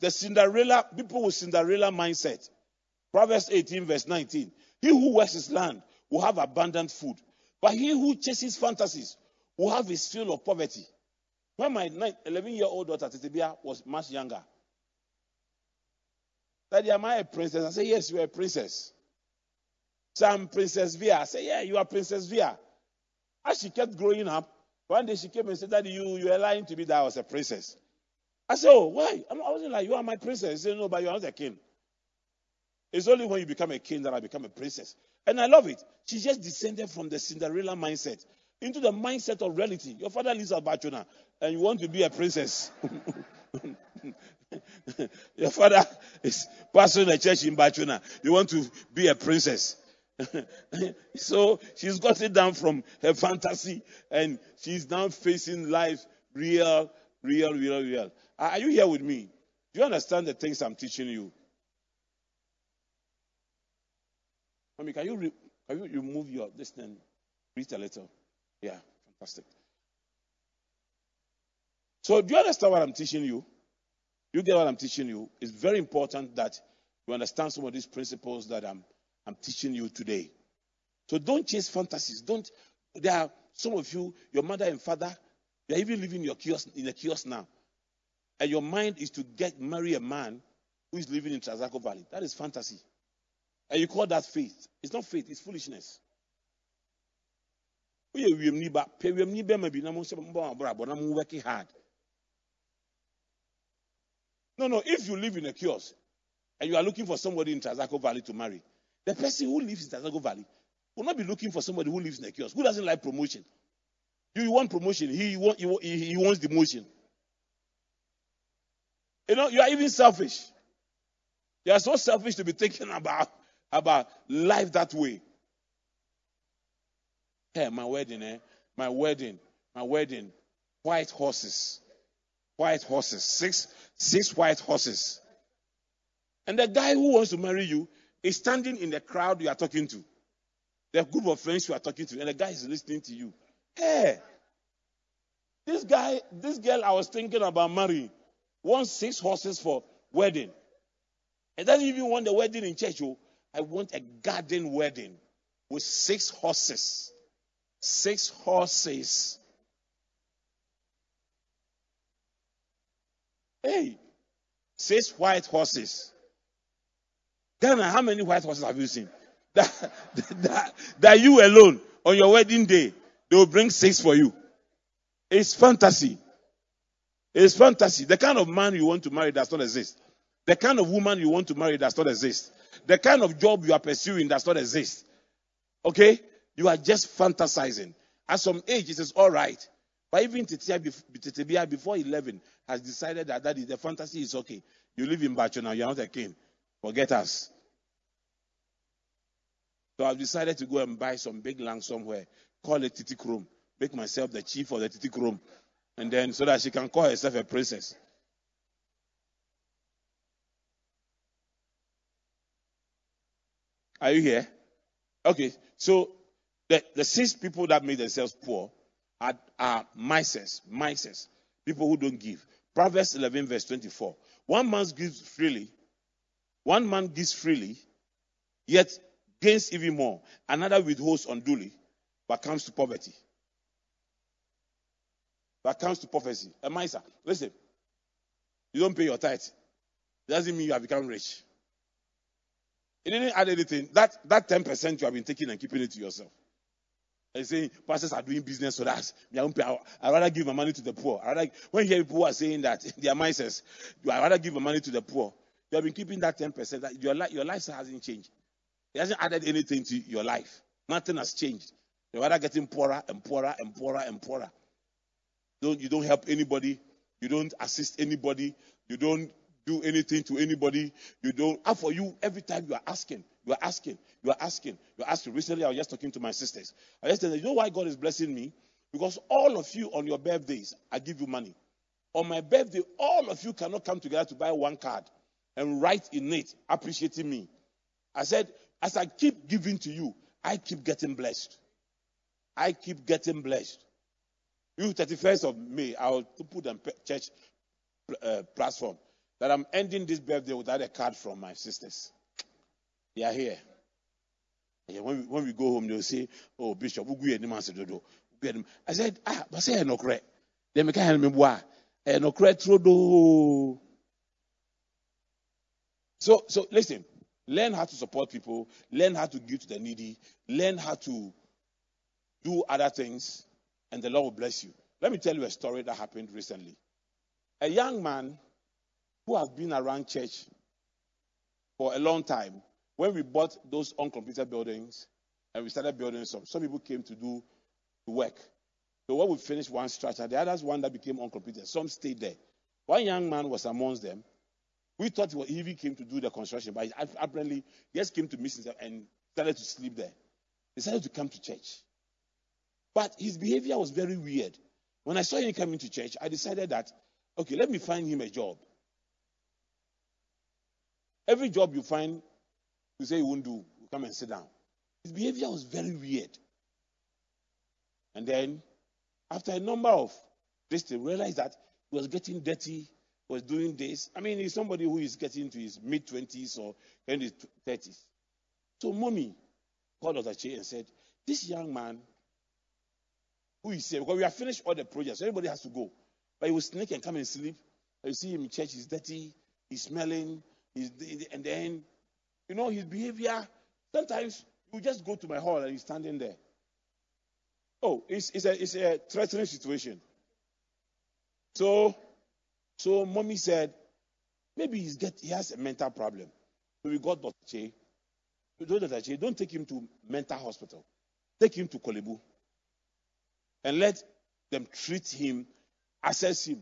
The Cinderella, people with Cinderella mindset. Proverbs 18, verse 19. He who works his land will have abundant food, but he who chases fantasies will have his fill of poverty. When my 11 year old daughter Titibia was much younger, Daddy, am I a princess? I said, Yes, you are a princess. Some Princess Via. I said, Yeah, you are Princess Via. As she kept growing up, one day she came and said, Daddy, you, you are lying to me that I was a princess. I said, Oh, why? I wasn't like, You are my princess. He said, No, but you are not a king. It's only when you become a king that I become a princess. And I love it. She just descended from the Cinderella mindset into the mindset of reality. Your father lives at Batsona and you want to be a princess. Your father is pastoring a church in Batsona. You want to be a princess. so she's got it down from her fantasy and she's now facing life, real, Real, real, real. Are you here with me? Do you understand the things I'm teaching you? Mommy, can you, re- can you remove your this thing? Read a little. Yeah, fantastic. So, do you understand what I'm teaching you? You get what I'm teaching you? It's very important that you understand some of these principles that I'm, I'm teaching you today. So, don't chase fantasies. Don't. There are some of you, your mother and father, you're even living in your kiosk in a kiosk now, and your mind is to get marry a man who is living in Trasacco Valley. That is fantasy. And you call that faith. It's not faith, it's foolishness. working hard. No, no, if you live in a kiosk and you are looking for somebody in Trasacco Valley to marry, the person who lives in Trasacco Valley will not be looking for somebody who lives in a kiosk. Who doesn't like promotion? You want promotion, he, want, he, he wants demotion. You know, you are even selfish. You are so selfish to be thinking about about life that way. Hey, my wedding, eh? My wedding, my wedding. White horses. White horses. Six, six white horses. And the guy who wants to marry you is standing in the crowd you are talking to. The group of friends you are talking to, and the guy is listening to you. Hey, this guy, this girl I was thinking about marrying wants six horses for wedding. And doesn't even want the wedding in church. Oh. I want a garden wedding with six horses. Six horses. Hey, six white horses. Ghana, how many white horses have you seen? That, that, that you alone on your wedding day, they will bring six for you. It's fantasy. It's fantasy. The kind of man you want to marry does not exist. The kind of woman you want to marry does not exist. The kind of job you are pursuing does not exist. Okay? You are just fantasizing. At some age, it is all right. But even Titibia before 11 has decided that that is the fantasy is okay. You live in Bacho now, you're not a king. Forget us. So I've decided to go and buy some big land somewhere, call it Titik room, make myself the chief of the Titik room, and then so that she can call herself a princess. Are you here? Okay, so the, the six people that made themselves poor are, are misers, misers, people who don't give. Proverbs 11, verse 24. One man gives freely, one man gives freely, yet gains even more. Another withholds unduly, but comes to poverty. But comes to poverty. A miser, listen, you don't pay your tithe. Doesn't mean you have become rich. It didn't add anything. That that 10% you have been taking and keeping it to yourself. And saying pastors are doing business so us. I rather give my money to the poor. I rather, when you hear people are saying that, their mind says, I rather give my money to the poor. You have been keeping that 10%. That your, life, your life hasn't changed. It hasn't added anything to your life. Nothing has changed. You're rather getting poorer and poorer and poorer and poorer. Don't, you don't help anybody. You don't assist anybody. You don't do anything to anybody. You don't. And for you, every time you are asking, you are asking, you are asking, you are asking. Recently, I was just talking to my sisters. I just said, you know why God is blessing me? Because all of you on your birthdays, I give you money. On my birthday, all of you cannot come together to buy one card and write in it appreciating me. I said, as I keep giving to you, I keep getting blessed. I keep getting blessed. You, 31st of May, I'll put on church uh, platform that I'm ending this birthday without a card from my sisters. They are here. Yeah, when, we, when we go home, they'll say, Oh, Bishop, we'll go I said, Ah, but say, no correct. Then can't help me, why? No correct, So, so listen, learn how to support people, learn how to give to the needy, learn how to do other things, and the Lord will bless you. Let me tell you a story that happened recently. A young man who have been around church for a long time, when we bought those uncompleted buildings and we started building some, some people came to do the work. So when we finished one structure, the others one that became uncompleted, some stayed there. One young man was amongst them. We thought he even came to do the construction, but apparently he just came to miss himself and started to sleep there. He decided to come to church. But his behavior was very weird. When I saw him coming to church, I decided that Okay, let me find him a job. Every job you find, you say you won't do, you come and sit down. His behavior was very weird. And then, after a number of this, they realized that he was getting dirty, was doing this. I mean, he's somebody who is getting to his mid 20s or his 30s. So, mommy called us Dr. Che and said, This young man, who is here, because we have finished all the projects, so everybody has to go. But he will sneak and come and sleep. You see him in church, he's dirty, he's smelling, and then, you know, his behavior. Sometimes you just go to my hall and he's standing there. Oh, it's, it's, a, it's a threatening situation. So, so mommy said, maybe he's get, he has a mental problem. So we got Dr. Che. We told Dr. Che, don't take him to mental hospital. Take him to Korle Bu. And let them treat him, assess him.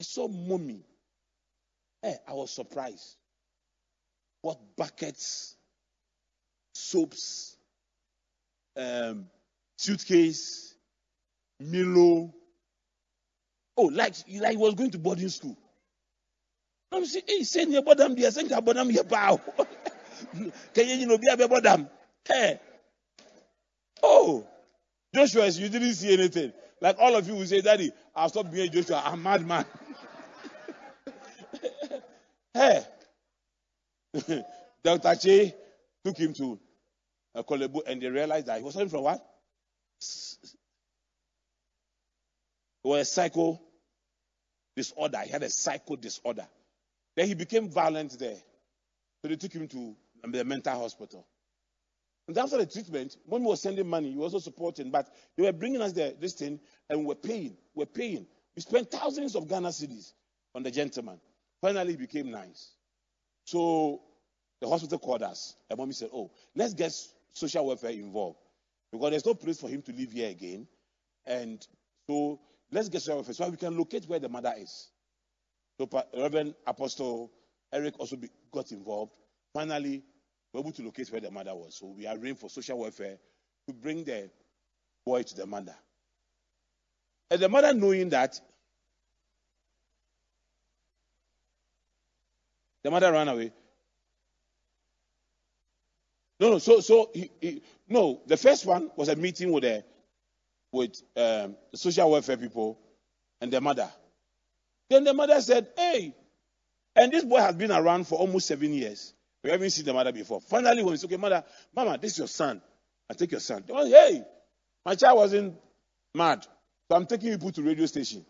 I saw mommy. Hey, I was surprised. What buckets, soaps, um, suitcase, Milo. Oh, like like he was going to boarding school. I'm saying, hey, send your bottom there, send your bottom here, bow. Can you know be a bottom? Hey. Oh, Joshua, you didn't see anything. Like all of you will say, Daddy, I'll stop being Joshua. I'm a madman. hey. Dr. Che took him to uh, a Korle Bu and they realized that he was suffering from what? It was a psycho disorder. He had a psycho disorder. Then he became violent there. So they took him to um, the mental hospital. And after the treatment, when we were sending money, we were also supporting, but they were bringing us the, this thing and we were paying. We were paying. We spent thousands of Ghana cedis on the gentleman. Finally, it became nice. So the hospital called us. And mommy said, Oh, let's get social welfare involved. Because there's no place for him to live here again. And so let's get social welfare so we can locate where the mother is. So Reverend Apostle Eric also be, got involved. Finally, we were able to locate where the mother was. So we arranged for social welfare to bring the boy to the mother. And the mother knowing that, the mother ran away. No, no. So, so he, he, no. The first one was a meeting with the with um, social welfare people and the mother. Then the mother said, "Hey," and this boy has been around for almost seven years. We haven't seen the mother before. Finally, when it's okay, mother, mama, this is your son. I take your son. Hey, my child wasn't mad, so I'm taking you to radio station.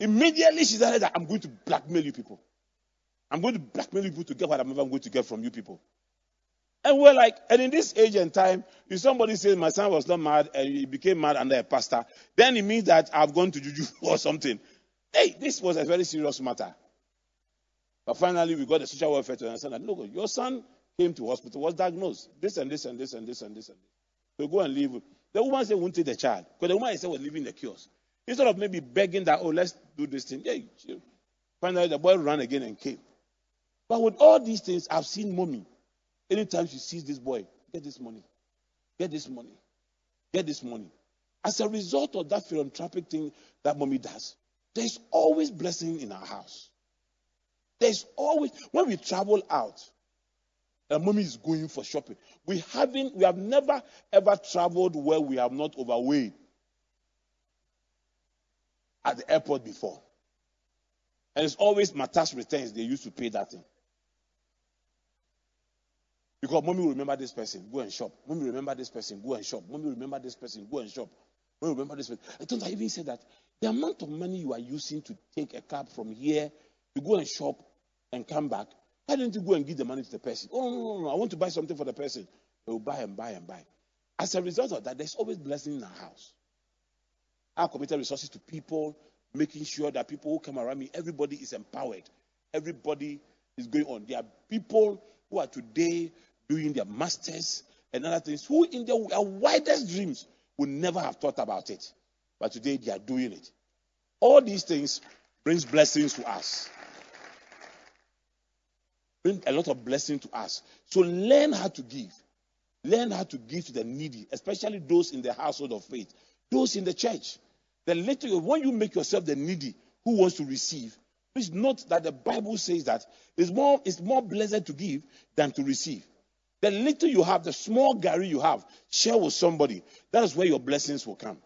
Immediately she said that I'm going to blackmail you people. I'm going to blackmail you people to get what I'm going to get from you people. And we're like, and in this age and time, if somebody says my son was not mad and he became mad under a pastor, then it means that I've gone to juju or something. Hey, this was a very serious matter. But finally, we got the social welfare to understand that look, your son came to hospital, was diagnosed this and this and this and this and this and this. So go and leave. The woman said, won't take the child. Because the woman said was leaving the kiosk. Instead of maybe begging that, oh, let's do this thing. Yeah, finally, the boy ran again and came. But with all these things, I've seen mommy Anytime she sees this boy, get this money, get this money, get this money. As a result of that philanthropic thing that mommy does, there's always blessing in our house. There's always when we travel out, and mommy is going for shopping. We haven't, we have never ever traveled where we have not overweight at the airport before. And it's always Matas returns, they used to pay that thing. Because mommy will remember this person, go and shop. Mommy remember this person, go and shop. Mommy remember this person, go and shop. Mommy remember this person. I don't even say that the amount of money you are using to take a cab from here to go and shop and come back, why don't you go and give the money to the person? Oh, no, no, no, I want to buy something for the person. They will buy and buy and buy. As a result of that, there's always blessing in our house. I committed resources to people, making sure that people who come around me, everybody is empowered. Everybody is going on. There are people who are today doing their masters and other things, who in their widest dreams would never have thought about it. But today they are doing it. All these things brings blessings to us. Bring a lot of blessing to us. So learn how to give. Learn how to give to the needy, especially those in the household of faith, those in the church. The little when you make yourself the needy who wants to receive, please note that the Bible says that it's more, it's more blessed to give than to receive. The little you have, the small gari you have, share with somebody. That is where your blessings will come.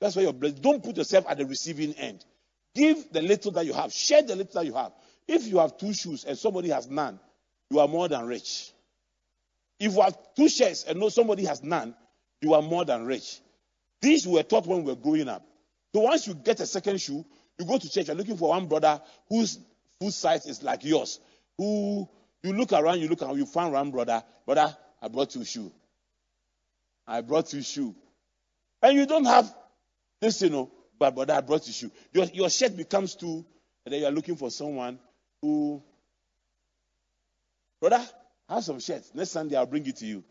That's where your blessings. Don't put yourself at the receiving end. Give the little that you have. Share the little that you have. If you have two shoes and somebody has none, you are more than rich. If you have two shares and no somebody has none, you are more than rich. These were taught when we were growing up. So once you get a second shoe, you go to church, you're looking for one brother whose foot size is like yours, who you look around, you look around, you find one brother, brother, I brought you shoe. I brought you shoe. And you don't have this, you know, but brother, I brought you shoe. Your, your shirt becomes too, and then you are looking for someone who, brother, have some shirts. Next Sunday, I'll bring it to you.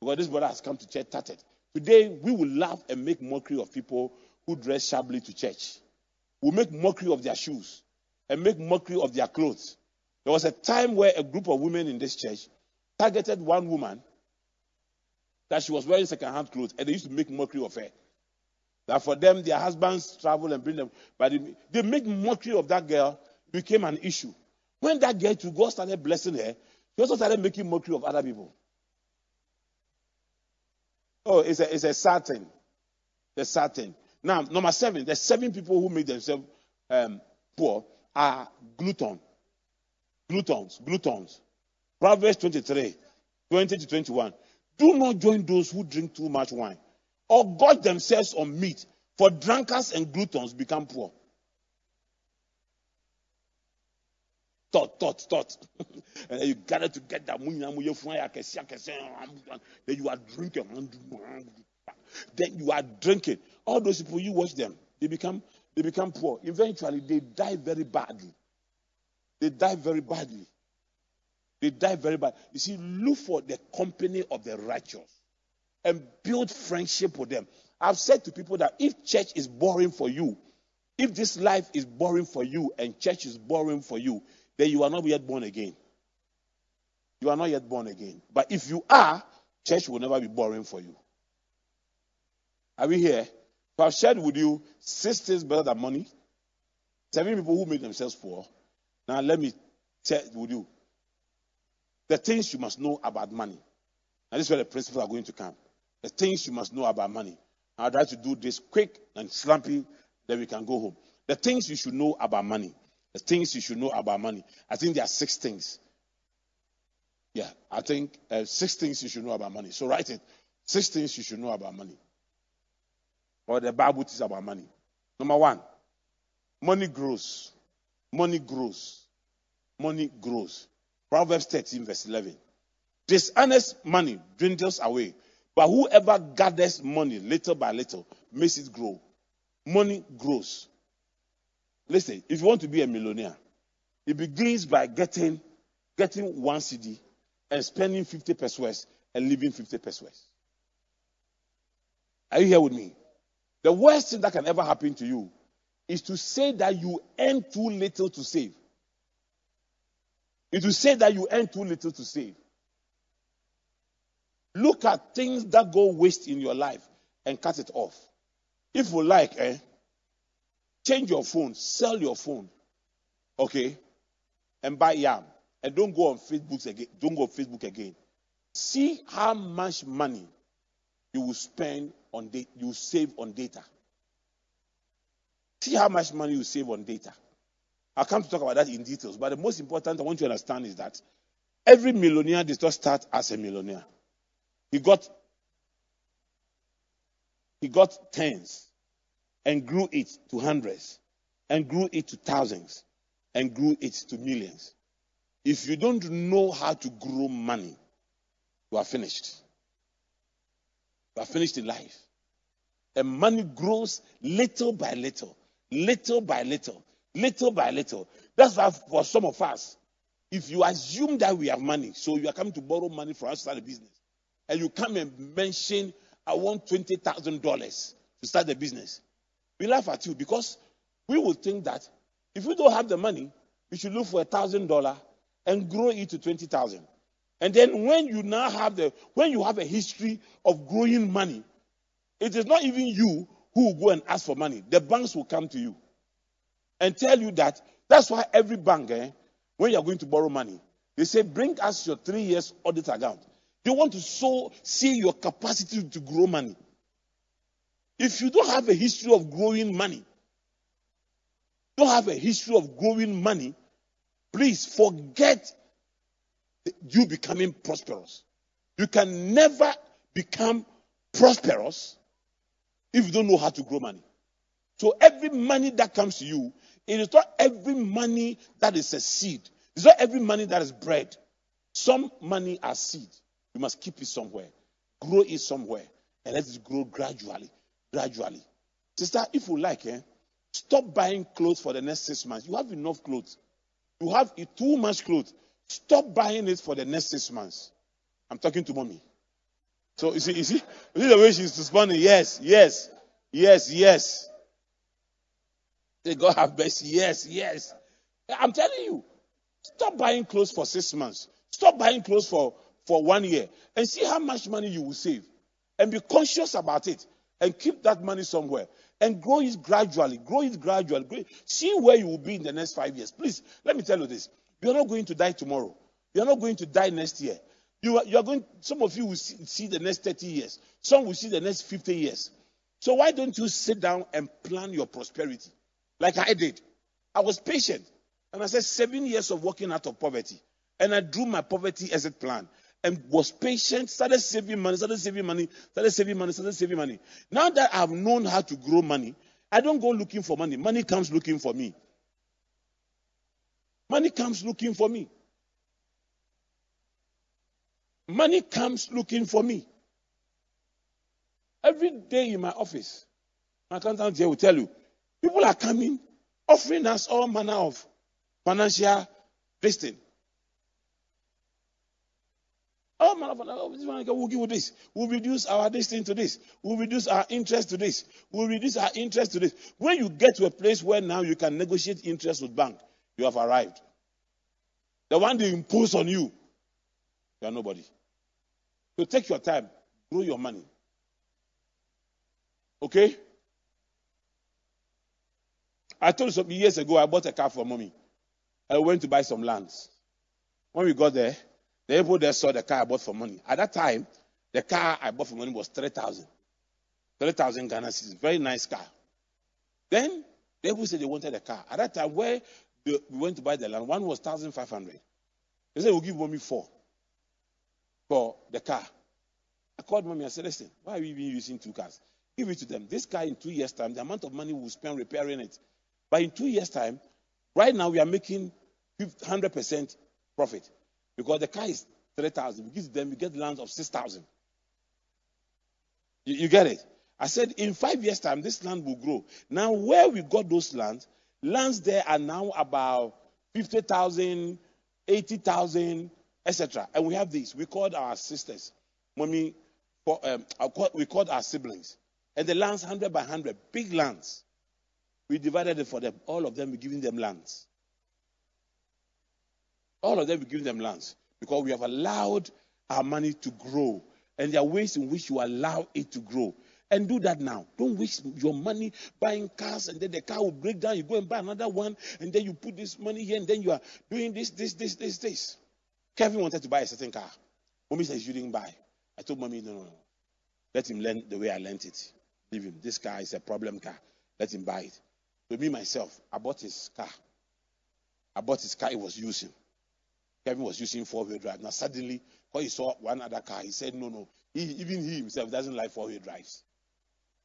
Because this brother has come to church tattered. Today, we will laugh and make mockery of people who dress shabbily to church. We'll make mockery of their shoes and make mockery of their clothes. There was a time where a group of women in this church targeted one woman that she was wearing second-hand clothes, and they used to make mockery of her. That for them, their husbands travel and bring them, but they, make mockery of that girl. Became an issue. When that girl to God started blessing her, she also started making mockery of other people. Oh, it's a, it's a sad thing. The sad thing. Now, number seven, the seven people who make themselves um, poor are glutton. Gluttons, gluttons. Proverbs 23, 20 to 21. Do not join those who drink too much wine or gorge themselves on meat, for drunkards and gluttons become poor. Thought, thought, thought. and then you gather together. Then you are drinking. Then you are drinking. All those people, you watch them. They become, they become poor. Eventually, they die very badly. They die very badly. They die very bad. You see, look for the company of the righteous and build friendship with them. I've said to people that if church is boring for you, if this life is boring for you and church is boring for you, then you are not yet born again. You are not yet born again. But if you are, church will never be boring for you. Are we here? So I've shared with you six things better than money. Seven people who make themselves poor. Now let me share with you the things you must know about money. Now this is where the principles are going to come. The things you must know about money. I'll try to do this quick and slumpy, then we can go home. The things you should know about money. The things you should know about money. I think there are six things. Yeah, I think uh, six things you should know about money. So write it. Six things you should know about money. Or the Bible teaches about money. Number one, money grows. Money grows. Money grows. Proverbs 13, verse 11. Dishonest money dwindles away, but whoever gathers money little by little makes it grow. Money grows. Listen, if you want to be a millionaire, it begins by getting getting one cedi and spending 50 pesewas and leaving 50 pesewas. Are you here with me? The worst thing that can ever happen to you is to say that you earn too little to save. Is to say that you earn too little to save. Look at things that go waste in your life and cut it off. If you like, eh, change your phone, sell your phone, okay, and buy yam, and don't go on Facebook again. Don't go on Facebook again. See how much money you will spend on data, you save on data. See how much money you save on data. I'll come to talk about that in details, but the most important I want you to understand is that every millionaire does not start as a millionaire. He got he got tens and grew it to hundreds and grew it to thousands and grew it to millions. If you don't know how to grow money, you are finished. You are finished in life. And money grows little by little, little by little, little by little. That's why for some of us, if you assume that we have money, so you are coming to borrow money for us to start a business, and you come and mention, I want $20,000 to start the business, we laugh at you because we will think that if you don't have the money, you should look for a thousand dollar and grow it to twenty thousand. And then when you now have the when you have a history of growing money, it is not even you who will go and ask for money. The banks will come to you. and tell you that that's why every bank, eh, when you're going to borrow money, they say, bring us your three years audit account. They want to so see your capacity to grow money. If you don't have a history of growing money, don't have a history of growing money, please forget you becoming prosperous. You can never become prosperous if you don't know how to grow money. So every money that comes to you, it is not every money that is a seed. It's not every money that is bread. Some money are seed. You must keep it somewhere, grow it somewhere, and let it grow gradually, gradually. Sister, if you like, eh, stop buying clothes for the next six months. You have enough clothes. You have too much clothes. Stop buying it for the next six months. I'm talking to mommy. So you see, you see, you see the way she's responding. Yes, yes, yes, yes. Say God have mercy. Yes, yes. I'm telling you, stop buying clothes for six months. Stop buying clothes for for one year and see how much money you will save. And be conscious about it and keep that money somewhere and grow it gradually. Grow it gradually. Grow it. See where you will be in the next five years. Please, let me tell you this. You're not going to die tomorrow. You're not going to die next year. You are, you are going, some of you will see, see the next 30 years. Some will see the next 50 years. So why don't you sit down and plan your prosperity? Like I did. I was patient. And I said, seven years of working out of poverty. And I drew my poverty exit plan and was patient, started saving money, started saving money, started saving money, started saving money. Now that I've known how to grow money, I don't go looking for money. Money comes looking for me. Money comes looking for me. Money comes looking for me. Every day in my office, my accountant here will tell you, people are coming, offering us all manner of financial listing. Oh, man, we'll give you this. We'll reduce our distance to this. We'll reduce our interest to this. We'll reduce our interest to this. When you get to a place where now you can negotiate interest with bank, you have arrived. The one they impose on you, you are nobody. So take your time, grow your money. Okay? I told you some years ago I bought a car for mommy. I went to buy some lands. When we got there, the people there saw the car I bought for money. At that time, the car I bought for money was 3,000. 3,000 Ghana cedis. Very nice car. Then, the people said they wanted a car. At that time, where the, we went to buy the land, one was 1,500. They said, we'll give mommy four for the car. I called mommy and said, listen, why are we even using two cars? Give it to them. This car in two years' time, the amount of money we'll spend repairing it. But in two years' time, right now we are making 100% profit. Because the car is 3,000. We give them, we get lands of 6,000. You, you get it? I said, in five years' time, this land will grow. Now, where we got those lands, lands there are now about 50,000, 80,000, etc. And we have this. We called our sisters, mommy, um, we called our siblings. And the lands, 100 by 100, big lands. We divided it for them. All of them, we giving them lands. All of them, we giving them lands because we have allowed our money to grow. And there are ways in which you allow it to grow. And do that now. Don't waste your money buying cars and then the car will break down. You go and buy another one and then you put this money here and then you are doing this, this, this, this, this. Kevin wanted to buy a certain car. Mommy says you didn't buy. I told mommy, no, no, no. Let him learn the way I learned it. Leave him. This car is a problem car. Let him buy it. So me myself, I bought his car. I bought his car he was using. Kevin was using four wheel drive. Now suddenly, when he saw one other car, he said, No, no. He, even he himself doesn't like four wheel drives.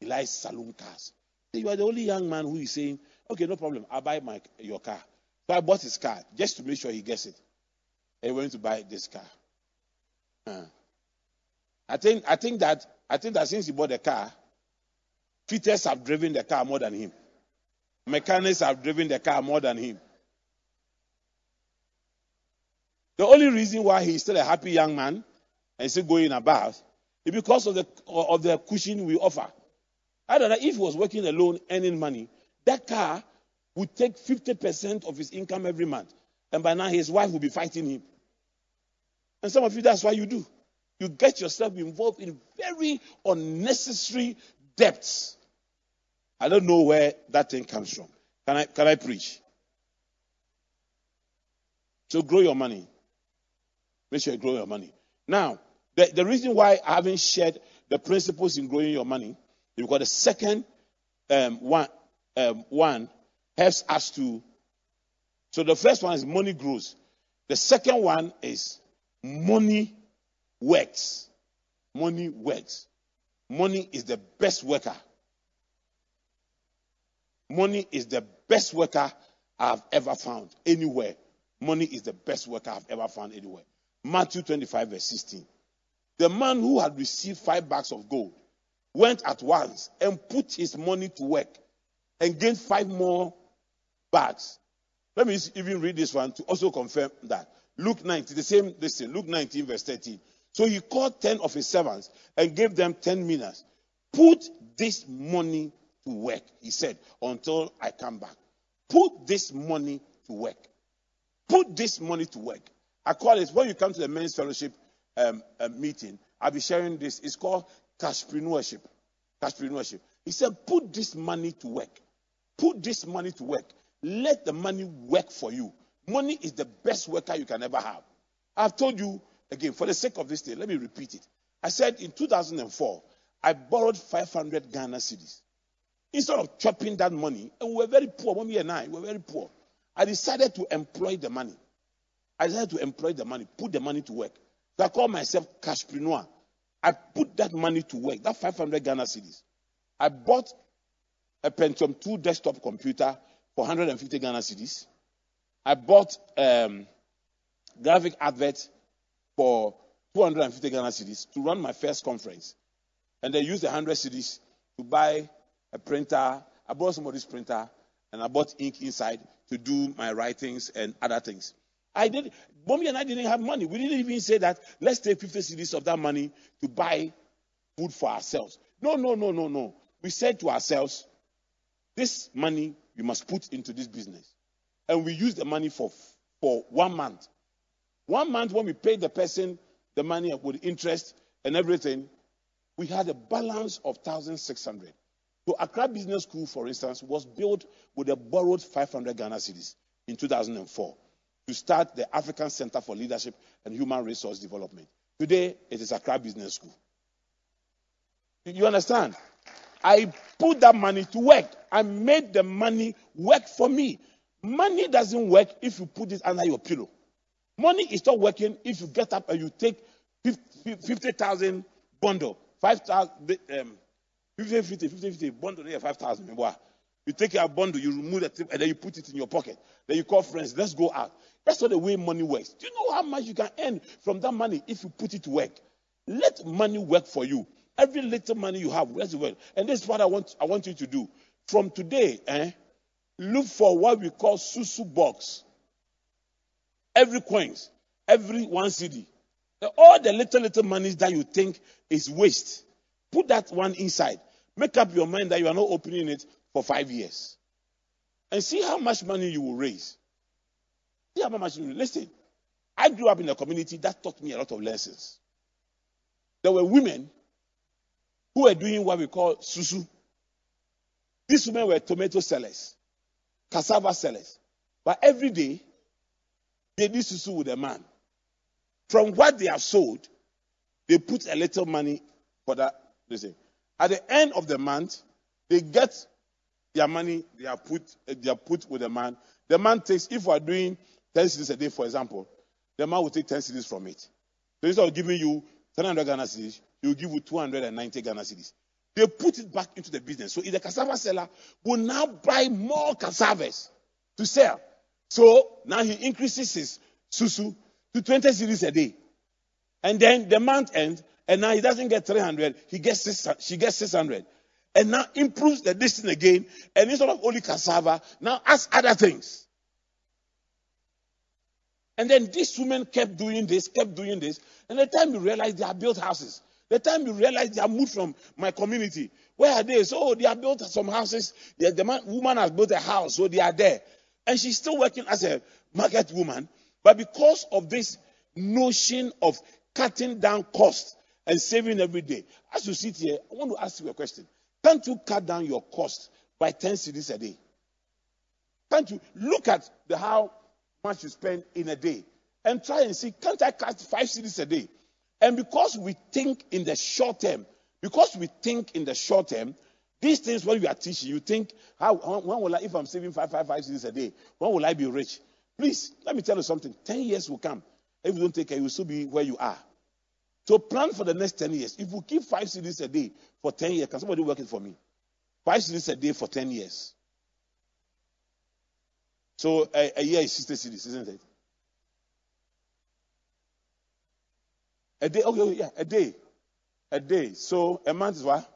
He likes saloon cars. So you are the only young man who is saying, Okay, no problem. I'll buy my your car. So I bought his car just to make sure he gets it. And he went to buy this car. Uh, I think I think that I think that since he bought the car, fitters have driven the car more than him. Mechanics have driven the car more than him. The only reason why he's still a happy young man and still going about is because of the of the cushion we offer. I don't know if he was working alone earning money, that car would take 50% of his income every month. And by now his wife will be fighting him. And some of you, that's why you do. You get yourself involved in very unnecessary debts. I don't know where that thing comes from. Can I can I preach? So grow your money. Make sure you grow your money. Now, the, the reason why I haven't shared the principles in growing your money is because the second um, one, um, one helps us to. So the first one is money grows. The second one is money works. Money works. Money is the best worker. Money is the best worker I've ever found anywhere. Money is the best worker I've ever found anywhere. Matthew 25, verse 16. The man who had received five bags of gold went at once and put his money to work and gained five more bags. Let me even read this one to also confirm that. Luke 19, the same listen, Luke 19, verse 13. So he called ten of his servants and gave them ten minas. Put this money to work, he said, until I come back. Put this money to work. Put this money to work. I call it, when you come to the men's fellowship um, um, meeting, I'll be sharing this. It's called cashpreneurship. Cashpreneurship. He said, put this money to work. Put this money to work. Let the money work for you. Money is the best worker you can ever have. I've told you again, for the sake of this day, let me repeat it. I said in 2004, I borrowed 500 Ghana cedis. Instead of chopping that money, and we were very poor, mommy and I, we were very poor. I decided to employ the money. I decided to employ the money, put the money to work. So I call myself cashpreneur. I put that money to work, that 500 Ghana cedis. I bought a Pentium 2 desktop computer for 150 Ghana cedis. I bought um, graphic advert for 250 Ghana cedis to run my first conference. And they used 100 cedis to buy a printer. I bought somebody's printer and I bought ink inside to do my writings and other things. I did. Mommy and I didn't have money. We didn't even say that let's take 50 cedis of that money to buy food for ourselves. No, no, no, no, no. We said to ourselves, this money we must put into this business. And we used the money for, for one month. One month when we paid the person the money with interest and everything, we had a balance of 1,600. So Accra Business School, for instance, was built with a borrowed 500 Ghana cedis in 2004 to start the African Center for Leadership and Human Resource Development. Today, it is Accra Business School. You understand? I put that money to work. I made the money work for me. Money doesn't work if you put it under your pillow. Money is not working if you get up and you take 50,000 bundle, 5,000, um, 50, 50, 50, 50, bundle, yeah, 5,000. You take your bundle, you remove the tip, and then you put it in your pocket. Then you call friends, let's go out. That's not the way money works. Do you know how much you can earn from that money if you put it to work? Let money work for you. Every little money you have, let it work. And this is what I want, I want you to do. From today, eh, look for what we call susu box. Every coins, every one cedi. All the little, little monies that you think is waste, put that one inside. Make up your mind that you are not opening it for five years. And see how much money you will raise. See how much you will. Listen, I grew up in a community that taught me a lot of lessons. There were women who were doing what we call susu. These women were tomato sellers, cassava sellers. But every day, they did susu with a man. From what they have sold, they put a little money for that. Listen, at the end of the month, they get their money they are put they are put with the man. The man takes if we are doing 10 cedis a day, for example, the man will take 10 cedis from it. So instead of giving you 300 Ghana cedis, he will give you 290 Ghana cedis. They put it back into the business. So if the cassava seller will now buy more cassavas to sell. So now he increases his susu to 20 cedis a day. And then the month ends, and now he doesn't get 300, he gets she gets 600. And now improves the distance again, and instead of only cassava, now adds other things. And then this woman kept doing this, kept doing this. And the time you realize they have built houses, the time you realize they are moved from my community, where are they? So they have built some houses. The, the man, woman has built a house, so they are there. And she's still working as a market woman. But because of this notion of cutting down costs and saving every day, as you sit here, I want to ask you a question. Can't you cut down your cost by 10 cedis a day? Can't you look at the how much you spend in a day and try and see, can't I cut five cedis a day? And because we think in the short term, because we think in the short term, these things when we are teaching, you think, how when will I, if I'm saving five, five, five cedis a day, when will I be rich? Please, let me tell you something. Ten years will come. If you don't take care, you will still be where you are. So plan for the next 10 years. If we keep five cedis a day for 10 years, can somebody work it for me? Five cedis a day for 10 years. So a, a year is 60 cedis, isn't it? A day, okay, yeah, a day. A day. So a month is what?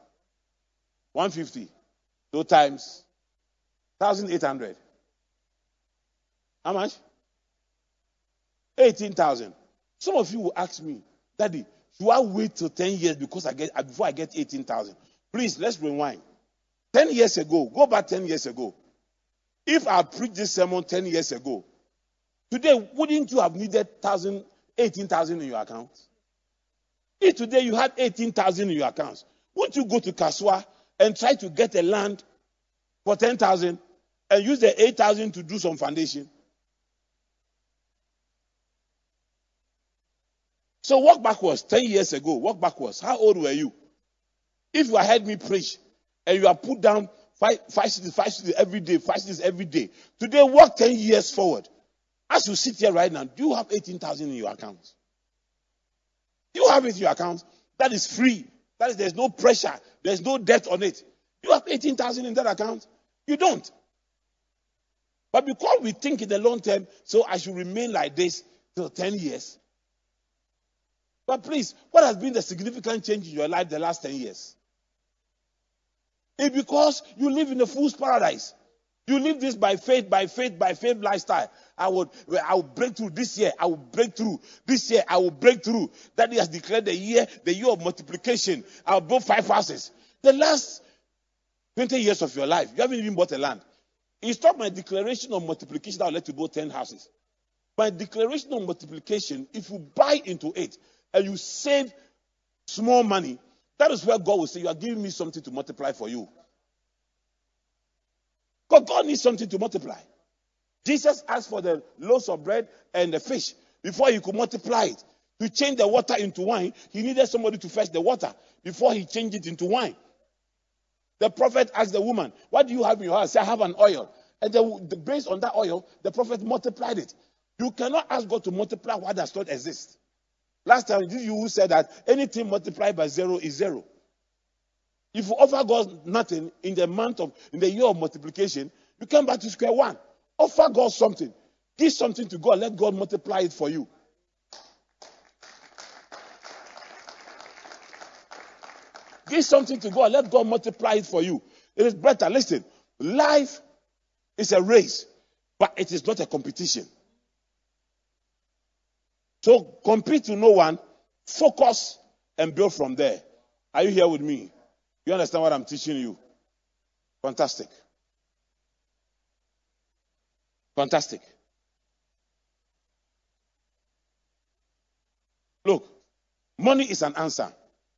150. Two times 1,800. How much? 18,000. Some of you will ask me, Daddy, do I wait till 10 years because I get before I get 18,000? Please, let's rewind. 10 years ago, go back 10 years ago. If I preached this sermon 10 years ago, today, wouldn't you have needed 18,000 in your account? If today you had 18,000 in your accounts, wouldn't you go to Kasoa and try to get a land for 10,000 and use the 8,000 to do some foundation? So walk backwards 10 years ago. Walk backwards. How old were you? If you had me preach and you have put down five, five cedis, five cedis every day, five cedis every day, today walk 10 years forward. As you sit here right now, do you have 18,000 in your account? You have it in your account? That is free. That is, there's no pressure. There's no debt on it. You have 18,000 in that account? You don't. But because we think in the long term, so I should remain like this till 10 years. But please, what has been the significant change in your life the last 10 years? It's because you live in a fool's paradise. You live this by faith, by faith, by faith lifestyle. I would, I will break through this year. I will break through this year. I will break through. That he has declared the year, the year of multiplication. I'll build five houses. The last 20 years of your life, you haven't even bought a land. It's not my declaration of multiplication that will let you build 10 houses. My declaration of multiplication, if you buy into it and you save small money, that is where God will say, You are giving me something to multiply for you. Because God needs something to multiply. Jesus asked for the loaves of bread and the fish before he could multiply it. To change the water into wine, he needed somebody to fetch the water before he changed it into wine. The prophet asked the woman, What do you have in your house? Say, I have an oil. And the, the, based on that oil, the prophet multiplied it. You cannot ask God to multiply what does not exist. Last time, you said that anything multiplied by zero is zero. If you offer God nothing in the month of, in the year of multiplication, you come back to square one. Offer God something. Give something to God. Let God multiply it for you. Give something to God. Let God multiply it for you. It is better. Listen, life is a race, but it is not a competition. So compete to no one, focus and build from there. Are you here with me? You understand what I'm teaching you? Fantastic. Fantastic. Look, money is an answer.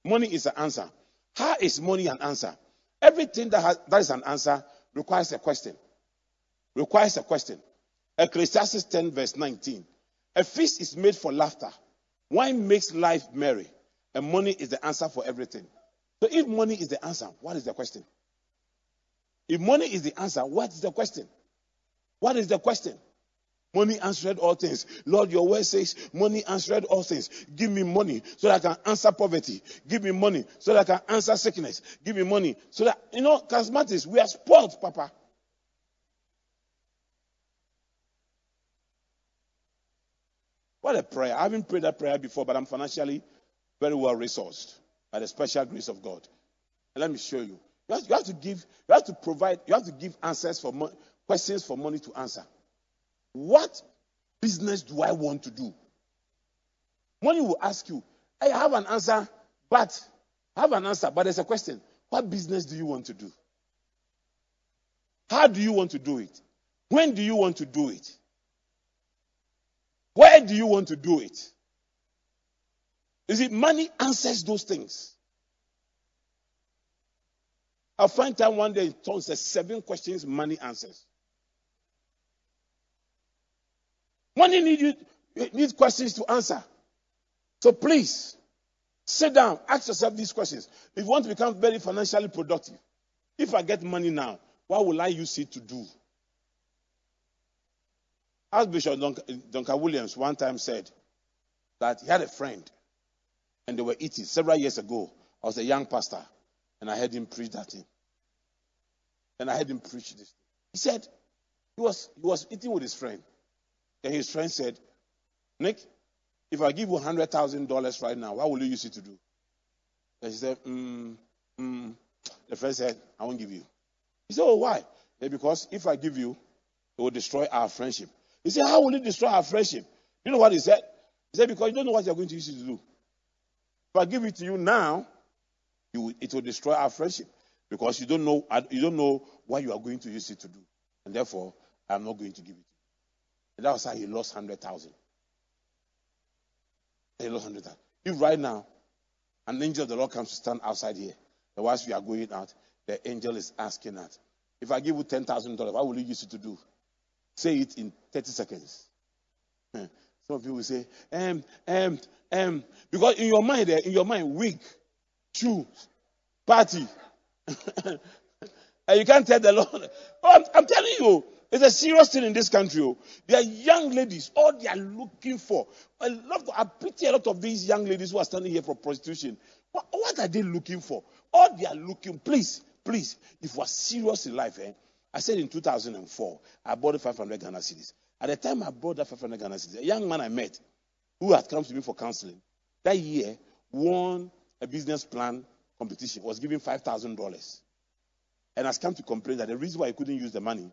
Money is an answer. How is money an answer? Everything that, has, that is an answer requires a question. Requires a question. Ecclesiastes 10, verse 19. A feast is made for laughter. Wine makes life merry. And money is the answer for everything. So if money is the answer, what is the question? If money is the answer, what is the question? What is the question? Money answered all things. Lord, your word says money answered all things. Give me money so that I can answer poverty. Give me money so that I can answer sickness. Give me money so that, you know, charismatics, we are spoiled, Papa. What a prayer. I haven't prayed that prayer before, but I'm financially very well resourced by the special grace of God. Let me show you. You have, you have, to give, you have to provide, you have to give answers for mo- questions for money to answer. What business do I want to do? Money will ask you, I have an answer, but I have an answer, but there's a question. What business do you want to do? How do you want to do it? When do you want to do it? Where do you want to do it? You see, money answers those things. I'll find time one day in says seven questions money answers. Money need you needs questions to answer. So please sit down, ask yourself these questions. If you want to become very financially productive, if I get money now, what will I use it to do? Archbishop Duncan, Duncan Williams one time said that he had a friend and they were eating several years ago. I was a young pastor and I heard him preach that thing. And I heard him preach this. He said he was he was eating with his friend. And his friend said, Nick, if I give you hundred thousand dollars right now, what will you use it to do? And he said, mm, mm. The friend said, I won't give you. He said, Oh, why? Said, because if I give you, it will destroy our friendship. He said, How will it destroy our friendship? You know what he said? He said, Because you don't know what you're going to use it to do. If I give it to you now, you, it will destroy our friendship because you don't know you don't know what you are going to use it to do, and therefore I'm not going to give it. And that was how he lost hundred thousand. He lost hundred thousand. If right now an angel of the Lord comes to stand outside here, and whilst we are going out, the angel is asking that, if I give you ten thousand dollars, what will you use it to do? Say it in thirty seconds. Hmm. Some of you will say, um, um, um, because in your mind, eh, in your mind, wig, shoes, party. and you can't tell the Lord. Oh, I'm, I'm, telling you, it's a serious thing in this country. Oh. There are young ladies, all they are looking for. I love, I pity a lot of these young ladies who are standing here for prostitution. What, what are they looking for? All they are looking, please, please, if we're serious in life, eh? I said in 2004, I bought 500 Ghana cedis. At the time I bought that 500 Ghana cedis, a young man I met who had come to me for counseling that year won a business plan competition, was given $5,000 and has come to complain that the reason why he couldn't use the money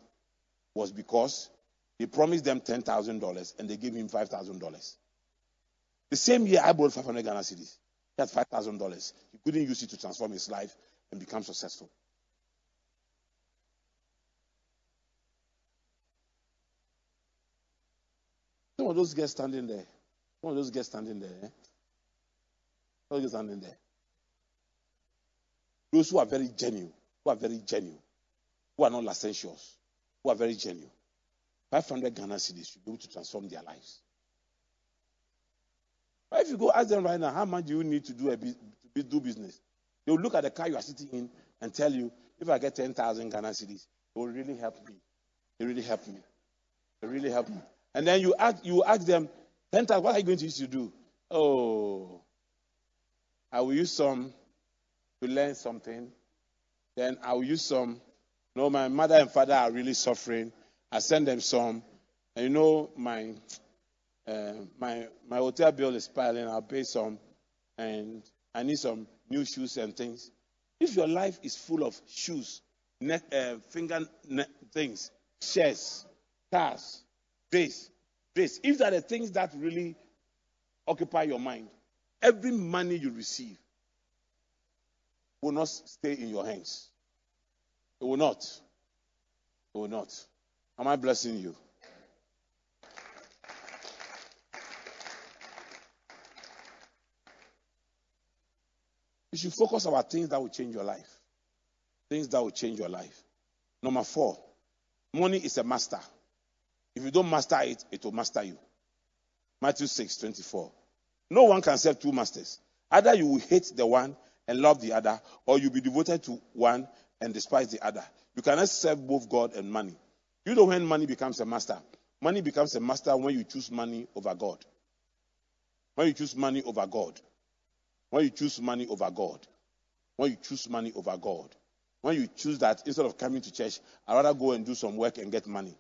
was because he promised them $10,000 and they gave him $5,000. The same year I bought 500 Ghana cedis. He had $5,000. He couldn't use it to transform his life and become successful. Some of those guys standing there. Some of those guys standing there. Some of those standing there. Those who are very genuine, who are very genuine, who are not licentious, who are very genuine. 500 Ghana cedis should be able to transform their lives. But if you go ask them right now, how much do you need to do a to do business? They will look at the car you are sitting in and tell you, if I get 10,000 Ghana cedis, it will really help me. It really help me. It really help me. And then you ask, you ask them, Penta, what are you going to use to do? Oh, I will use some to learn something. Then I will use some. no, my mother and father are really suffering. I send them some. And you know, my uh, my my hotel bill is piling. I'll pay some, and I need some new shoes and things. If your life is full of shoes, uh, finger things, shares, cars, this, this. If are the things that really occupy your mind, every money you receive will not stay in your hands. It will not. It will not. Am I blessing you? You should focus on things that will change your life. Things that will change your life. Number four, money is a master. If you don't master it, it will master you. Matthew 6 24. No one can serve two masters. Either you will hate the one and love the other, or you'll be devoted to one and despise the other. You cannot serve both God and money. You know when money becomes a master? Money becomes a master when you choose money over God. When you choose money over God. When you choose money over God. When you choose money over God. When you choose that instead of coming to church, I'd rather go and do some work and get money.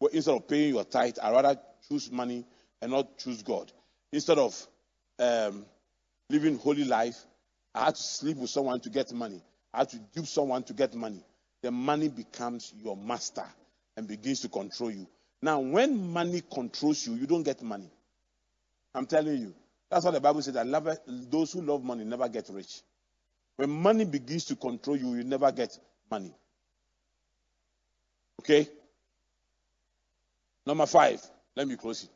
Well, instead of paying your tithe, I'd rather choose money and not choose God. Instead of um, living holy life, I had to sleep with someone to get money. I had to dupe someone to get money. The money becomes your master and begins to control you. Now, when money controls you, you don't get money. I'm telling you. That's what the Bible says that love, those who love money never get rich. When money begins to control you, you never get money. Okay? Number five, let me close it.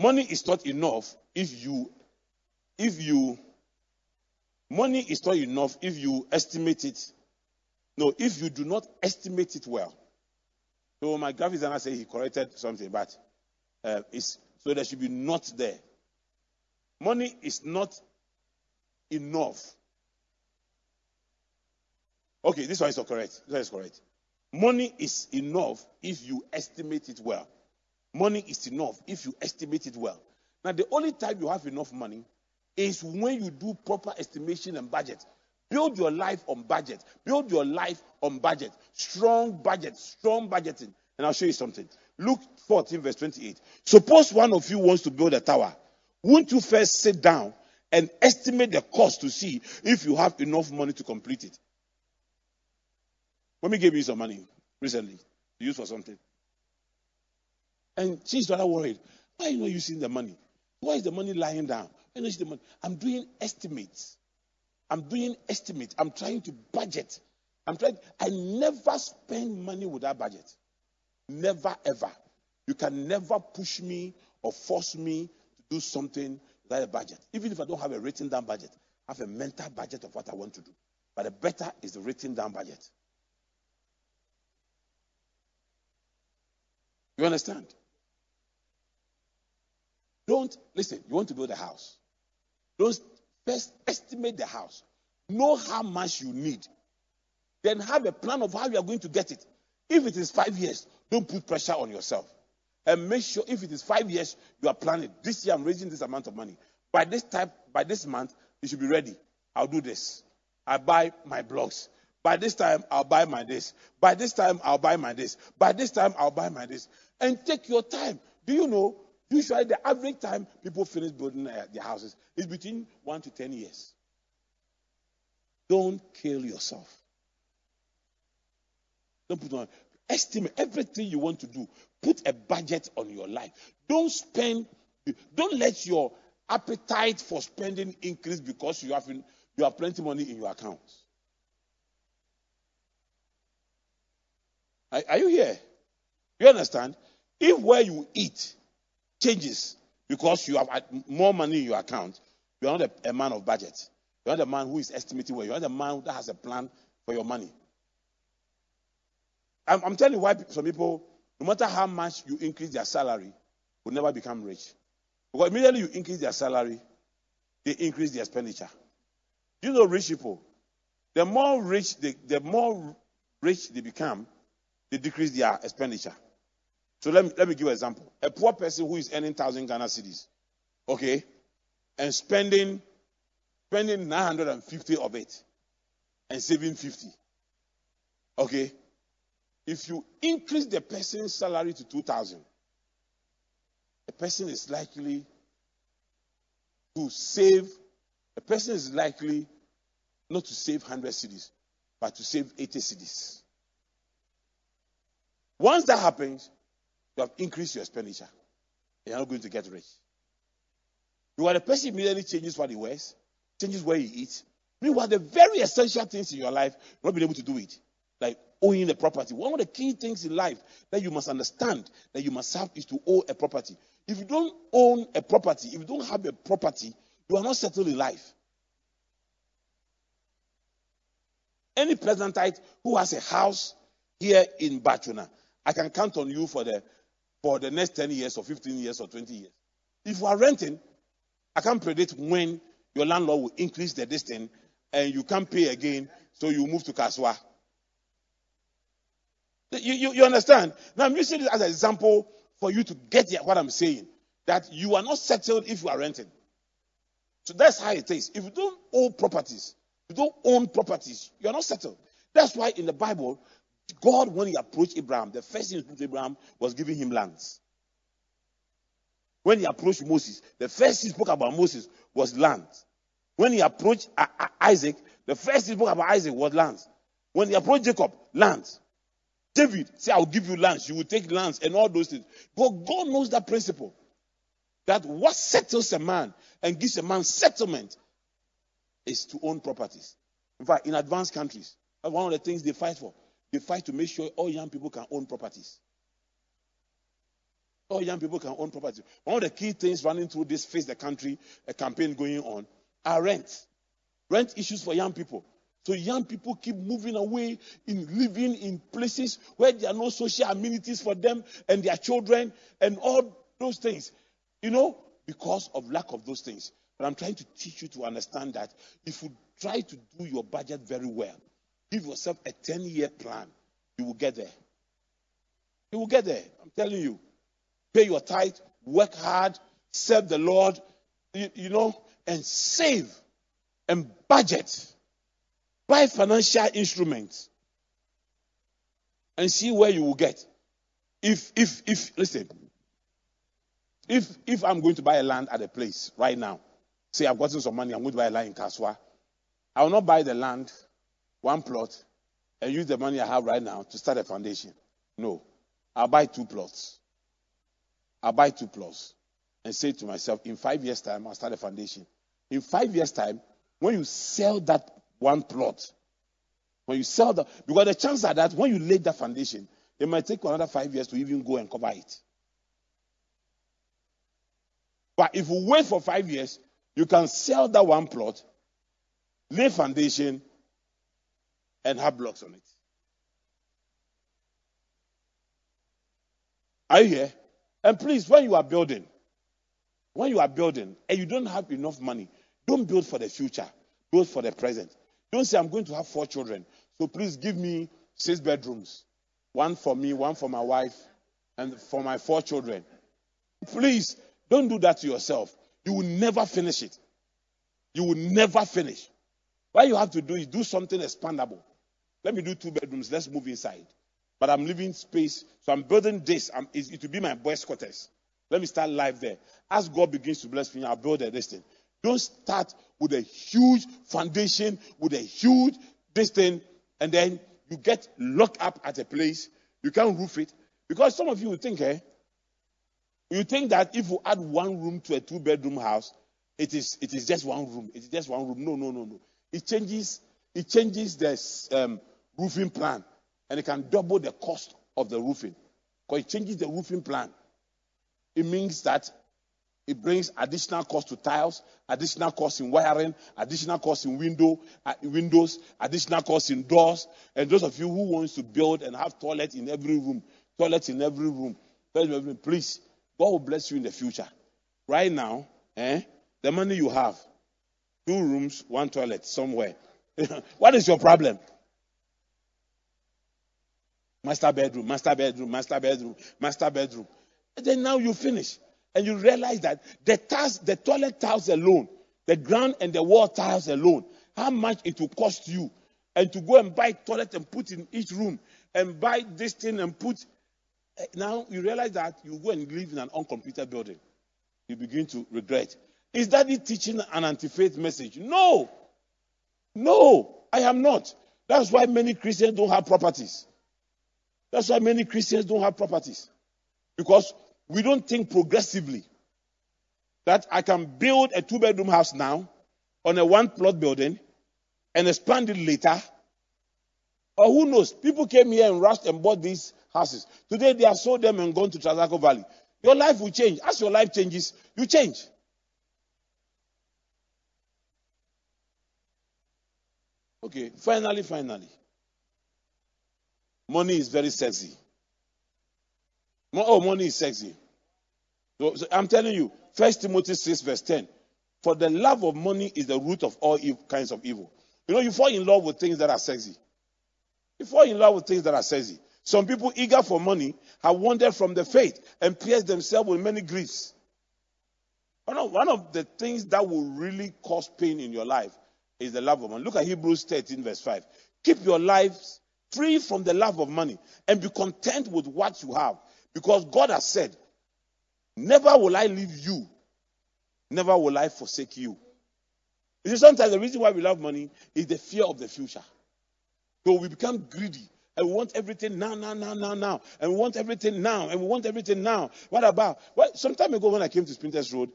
Money is not enough if you, if you, money is not enough if you estimate it. No, if you do not estimate it well. So my graphic designer said he corrected something, but uh, is so there should be not there. Money is not enough. Okay, this one is correct. This one is correct. Money is enough if you estimate it well. Money is enough if you estimate it well. Now, the only time you have enough money is when you do proper estimation and budget. Build your life on budget. Build your life on budget. Strong budget, strong budgeting. And I'll show you something. Luke 14, verse 28. Suppose one of you wants to build a tower. Won't you first sit down and estimate the cost to see if you have enough money to complete it? Let me give you some money recently to use for something. And she's rather worried. Why are you not using the money? Why is the money lying down? Why the money? I'm doing estimates. I'm doing estimates. I'm trying to budget. I'm trying. I never spend money without budget. Never ever. You can never push me or force me to do something without a budget. Even if I don't have a written down budget, I have a mental budget of what I want to do. But the better is the written down budget. You understand? Don't listen. You want to build a house. Don't first estimate the house. Know how much you need. Then have a plan of how you are going to get it. If it is five years, don't put pressure on yourself. And make sure if it is five years, you are planning. This year I'm raising this amount of money. By this time, by this month, you should be ready. I'll do this. I buy my blocks. By this time, I'll buy my this. By this time, I'll buy my this. By this time, I'll buy my this. And take your time. Do you know? Usually, the average time people finish building their houses is between one to ten years. Don't kill yourself. Don't put on. Estimate everything you want to do. Put a budget on your life. Don't spend. Don't let your appetite for spending increase because you have you have plenty money in your accounts. Are, are you here? You understand? If where you eat changes because you have more money in your account, you are not a, a man of budget. You are not the man who is estimating where you are the man that has a plan for your money. I'm, I'm telling you why some people, no matter how much you increase their salary, will never become rich. Because immediately you increase their salary, they increase their expenditure. You know, rich people, the more rich they, the more rich they become, they decrease their expenditure. So let me, let me give an example. A poor person who is earning 1,000 Ghana cedis, okay, and spending, spending 950 of it and saving 50, okay, if you increase the person's salary to 2,000, the person is likely to save, the person is likely not to save 100 cedis, but to save 80 cedis. Once that happens, you have increased your expenditure. You're not going to get rich. You are the person immediately changes what he wears, changes where he eats. Meanwhile, the very essential things in your life, you're not being able to do it. Like owning the property. One of the key things in life that you must understand that you must have is to own a property. If you don't own a property, if you don't have a property, you are not settled in life. Any Pleasantite who has a house here in Batsona, I can count on you for the for the next 10 years or 15 years or 20 years. If you are renting, I can't predict when your landlord will increase the distance and you can't pay again, so you move to Kasoa. You, you, you, understand? Now I'm using this as an example for you to get what I'm saying. That you are not settled if you are renting. So that's how it is. If you don't own properties, you don't own properties, you are not settled. That's why in the Bible, God, when he approached Abraham, the first thing he approached Abraham was giving him lands. When he approached Moses, the first thing he spoke about Moses was land. When he approached Isaac, the first thing he spoke about Isaac was land. When he approached Jacob, land. David said, I'll give you lands. You will take lands and all those things. But God knows that principle. That what settles a man and gives a man settlement is to own properties. In fact, in advanced countries, that's one of the things they fight for they fight to make sure all young people can own properties. All young people can own property. One of the key things running through this face the country, a campaign going on, are rent. Rent issues for young people. So young people keep moving away in living in places where there are no social amenities for them and their children, and all those things. You know, because of lack of those things. But I'm trying to teach you to understand that if you try to do your budget very well, give yourself a 10 year plan, you will get there. You will get there. I'm telling you. Pay your tithe, work hard, serve the Lord, you, you know, and save and budget. Buy financial instruments and see where you will get. If, if, if, listen, if, if I'm going to buy a land at a place right now, say I've gotten some money, I'm going to buy a land in Kasoa, I will not buy the land, one plot, and use the money I have right now to start a foundation. No. I'll buy two plots. I'll buy two plots and say to myself, in five years' time, I'll start a foundation. In five years' time, when you sell that one plot, when you sell that, because the chance are that when you lay that foundation, it might take another five years to even go and cover it. But if you wait for five years, you can sell that one plot, lay foundation, and have blocks on it. Are you here? And please, when you are building, when you are building and you don't have enough money, don't build for the future, build for the present. Don't say, I'm going to have four children, so please give me six bedrooms one for me, one for my wife, and for my four children. Please, don't do that to yourself. You will never finish it. You will never finish. What you have to do is do something expandable. Let me do two bedrooms. Let's move inside. But I'm leaving space, so I'm building this. I'm, it will be my boys' quarters. Let me start live there. As God begins to bless me, I'll build a this thing. Don't start with a huge foundation, with a huge this thing, and then you get locked up at a place. You can't roof it. Because some of you will think, eh? You think that if you add one room to a two bedroom house, it is it is just one room. It is just one room. No, no, no, no. It changes it changes the um, roofing plan, and it can double the cost of the roofing. Because it changes the roofing plan. It means that it brings additional cost to tiles, additional cost in wiring, additional cost in window, uh, windows, additional cost in doors. And those of you who wants to build and have toilet in every room, toilet in every room, please, God will bless you in the future. Right now, eh, the money you have, two rooms, one toilet somewhere. what is your problem? Master bedroom, master bedroom, master bedroom, master bedroom. And then now you finish and you realize that the tiles, the toilet tiles alone, the ground and the wall tiles alone, how much it will cost you, and to go and buy toilet and put in each room, and buy this thing and put. Eh, now you realize that you go and live in an uncompleted building. You begin to regret. Is that it teaching an anti-faith message? No, no, I am not. That's why many Christians don't have properties. That's why many Christians don't have properties. Because we don't think progressively that I can build a two bedroom house now on a one plot building and expand it later. Or who knows? People came here and rushed and bought these houses. Today they have sold them and gone to Trasacco Valley. Your life will change. As your life changes, you change. Okay, finally, finally. Money is very sexy. Oh, money is sexy. So, so I'm telling you, First Timothy 6, verse 10. For the love of money is the root of all kinds of evil. You know, you fall in love with things that are sexy. You fall in love with things that are sexy. Some people eager for money have wandered from the faith and pierced themselves with many griefs. One of the things that will really cause pain in your life is the love of money. Look at Hebrews 13, verse 5. Keep your lives free from the love of money and be content with what you have. Because God has said, Never will I leave you, never will I forsake you. You see, sometimes the reason why we love money is the fear of the future. So we become greedy and we want everything now, now, now, now, now. And we want everything now, and we want everything now. What about? Well, some time ago when I came to Spintex Road,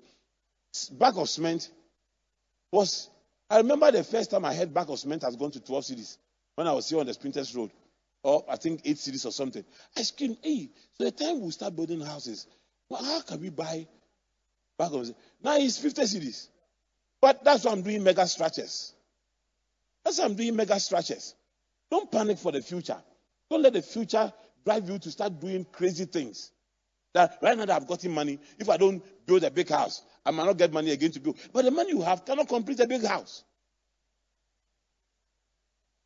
bag of cement was. I remember the first time I heard bag of cement has gone to 12 cedis when I was here on the Spintex Road or I think eight cedis or something. I screamed, hey, so the time we start building houses, well, how can we buy back of Now it's 50 cedis. But that's why I'm doing mega structures. That's why I'm doing mega structures. Don't panic for the future. Don't let the future drive you to start doing crazy things. That right now that I've gotten money, if I don't build a big house, I might not get money again to build. But the money you have cannot complete a big house.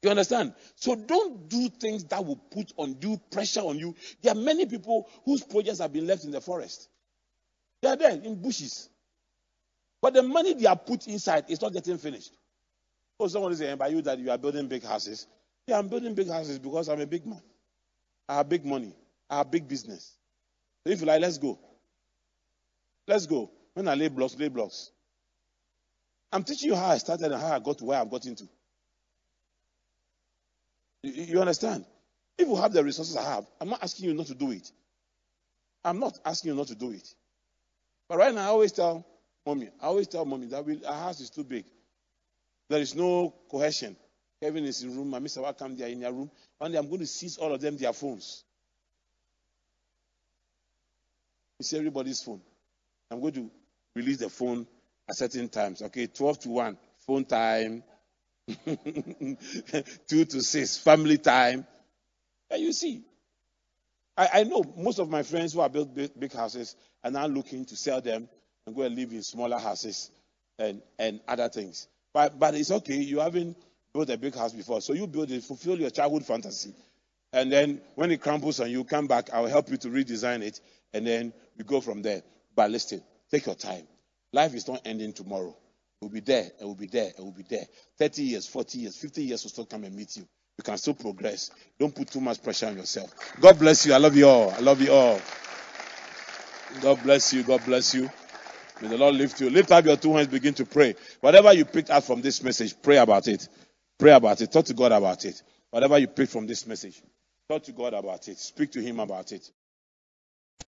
You understand? So don't do things that will put undue pressure on you. There are many people whose projects have been left in the forest. They are there in bushes. But the money they are put inside is not getting finished. Oh, someone is saying by you that you are building big houses. Yeah, I'm building big houses because I'm a big man. I have big money. I have big business. So if you like, let's go. Let's go. When I lay blocks, lay blocks. I'm teaching you how I started and how I got to where I've got into. You, understand? If you have the resources I have, I'm not asking you not to do it. I'm not asking you not to do it. But right now, I always tell mommy, I always tell mommy that we, our house is too big. There is no cohesion. Kevin is in room, my Mr. Welcome, they are in their room. One day I'm going to seize all of them their phones. See everybody's phone. I'm going to release the phone at certain times. Okay, 12 to 1, phone time. 2 to 6, family time. And you see, I, I know most of my friends who have built big, big houses are now looking to sell them and go and live in smaller houses and, and other things. But, but it's okay. You haven't built a big house before. So you build it, fulfill your childhood fantasy. And then when it crumbles and you come back, I'll help you to redesign it. And then we go from there. But listen, take your time. Life is not ending tomorrow. We'll be there, and we'll be there, and we'll be there. 30 years, 40 years, 50 years will still come and meet you. You can still progress. Don't put too much pressure on yourself. God bless you. I love you all. I love you all. God bless you. God bless you. May the Lord lift you. Lift up your two hands, begin to pray. Whatever you picked up from this message, pray about it. Pray about it. Talk to God about it. Whatever you picked from this message, talk to God about it. Speak to Him about it.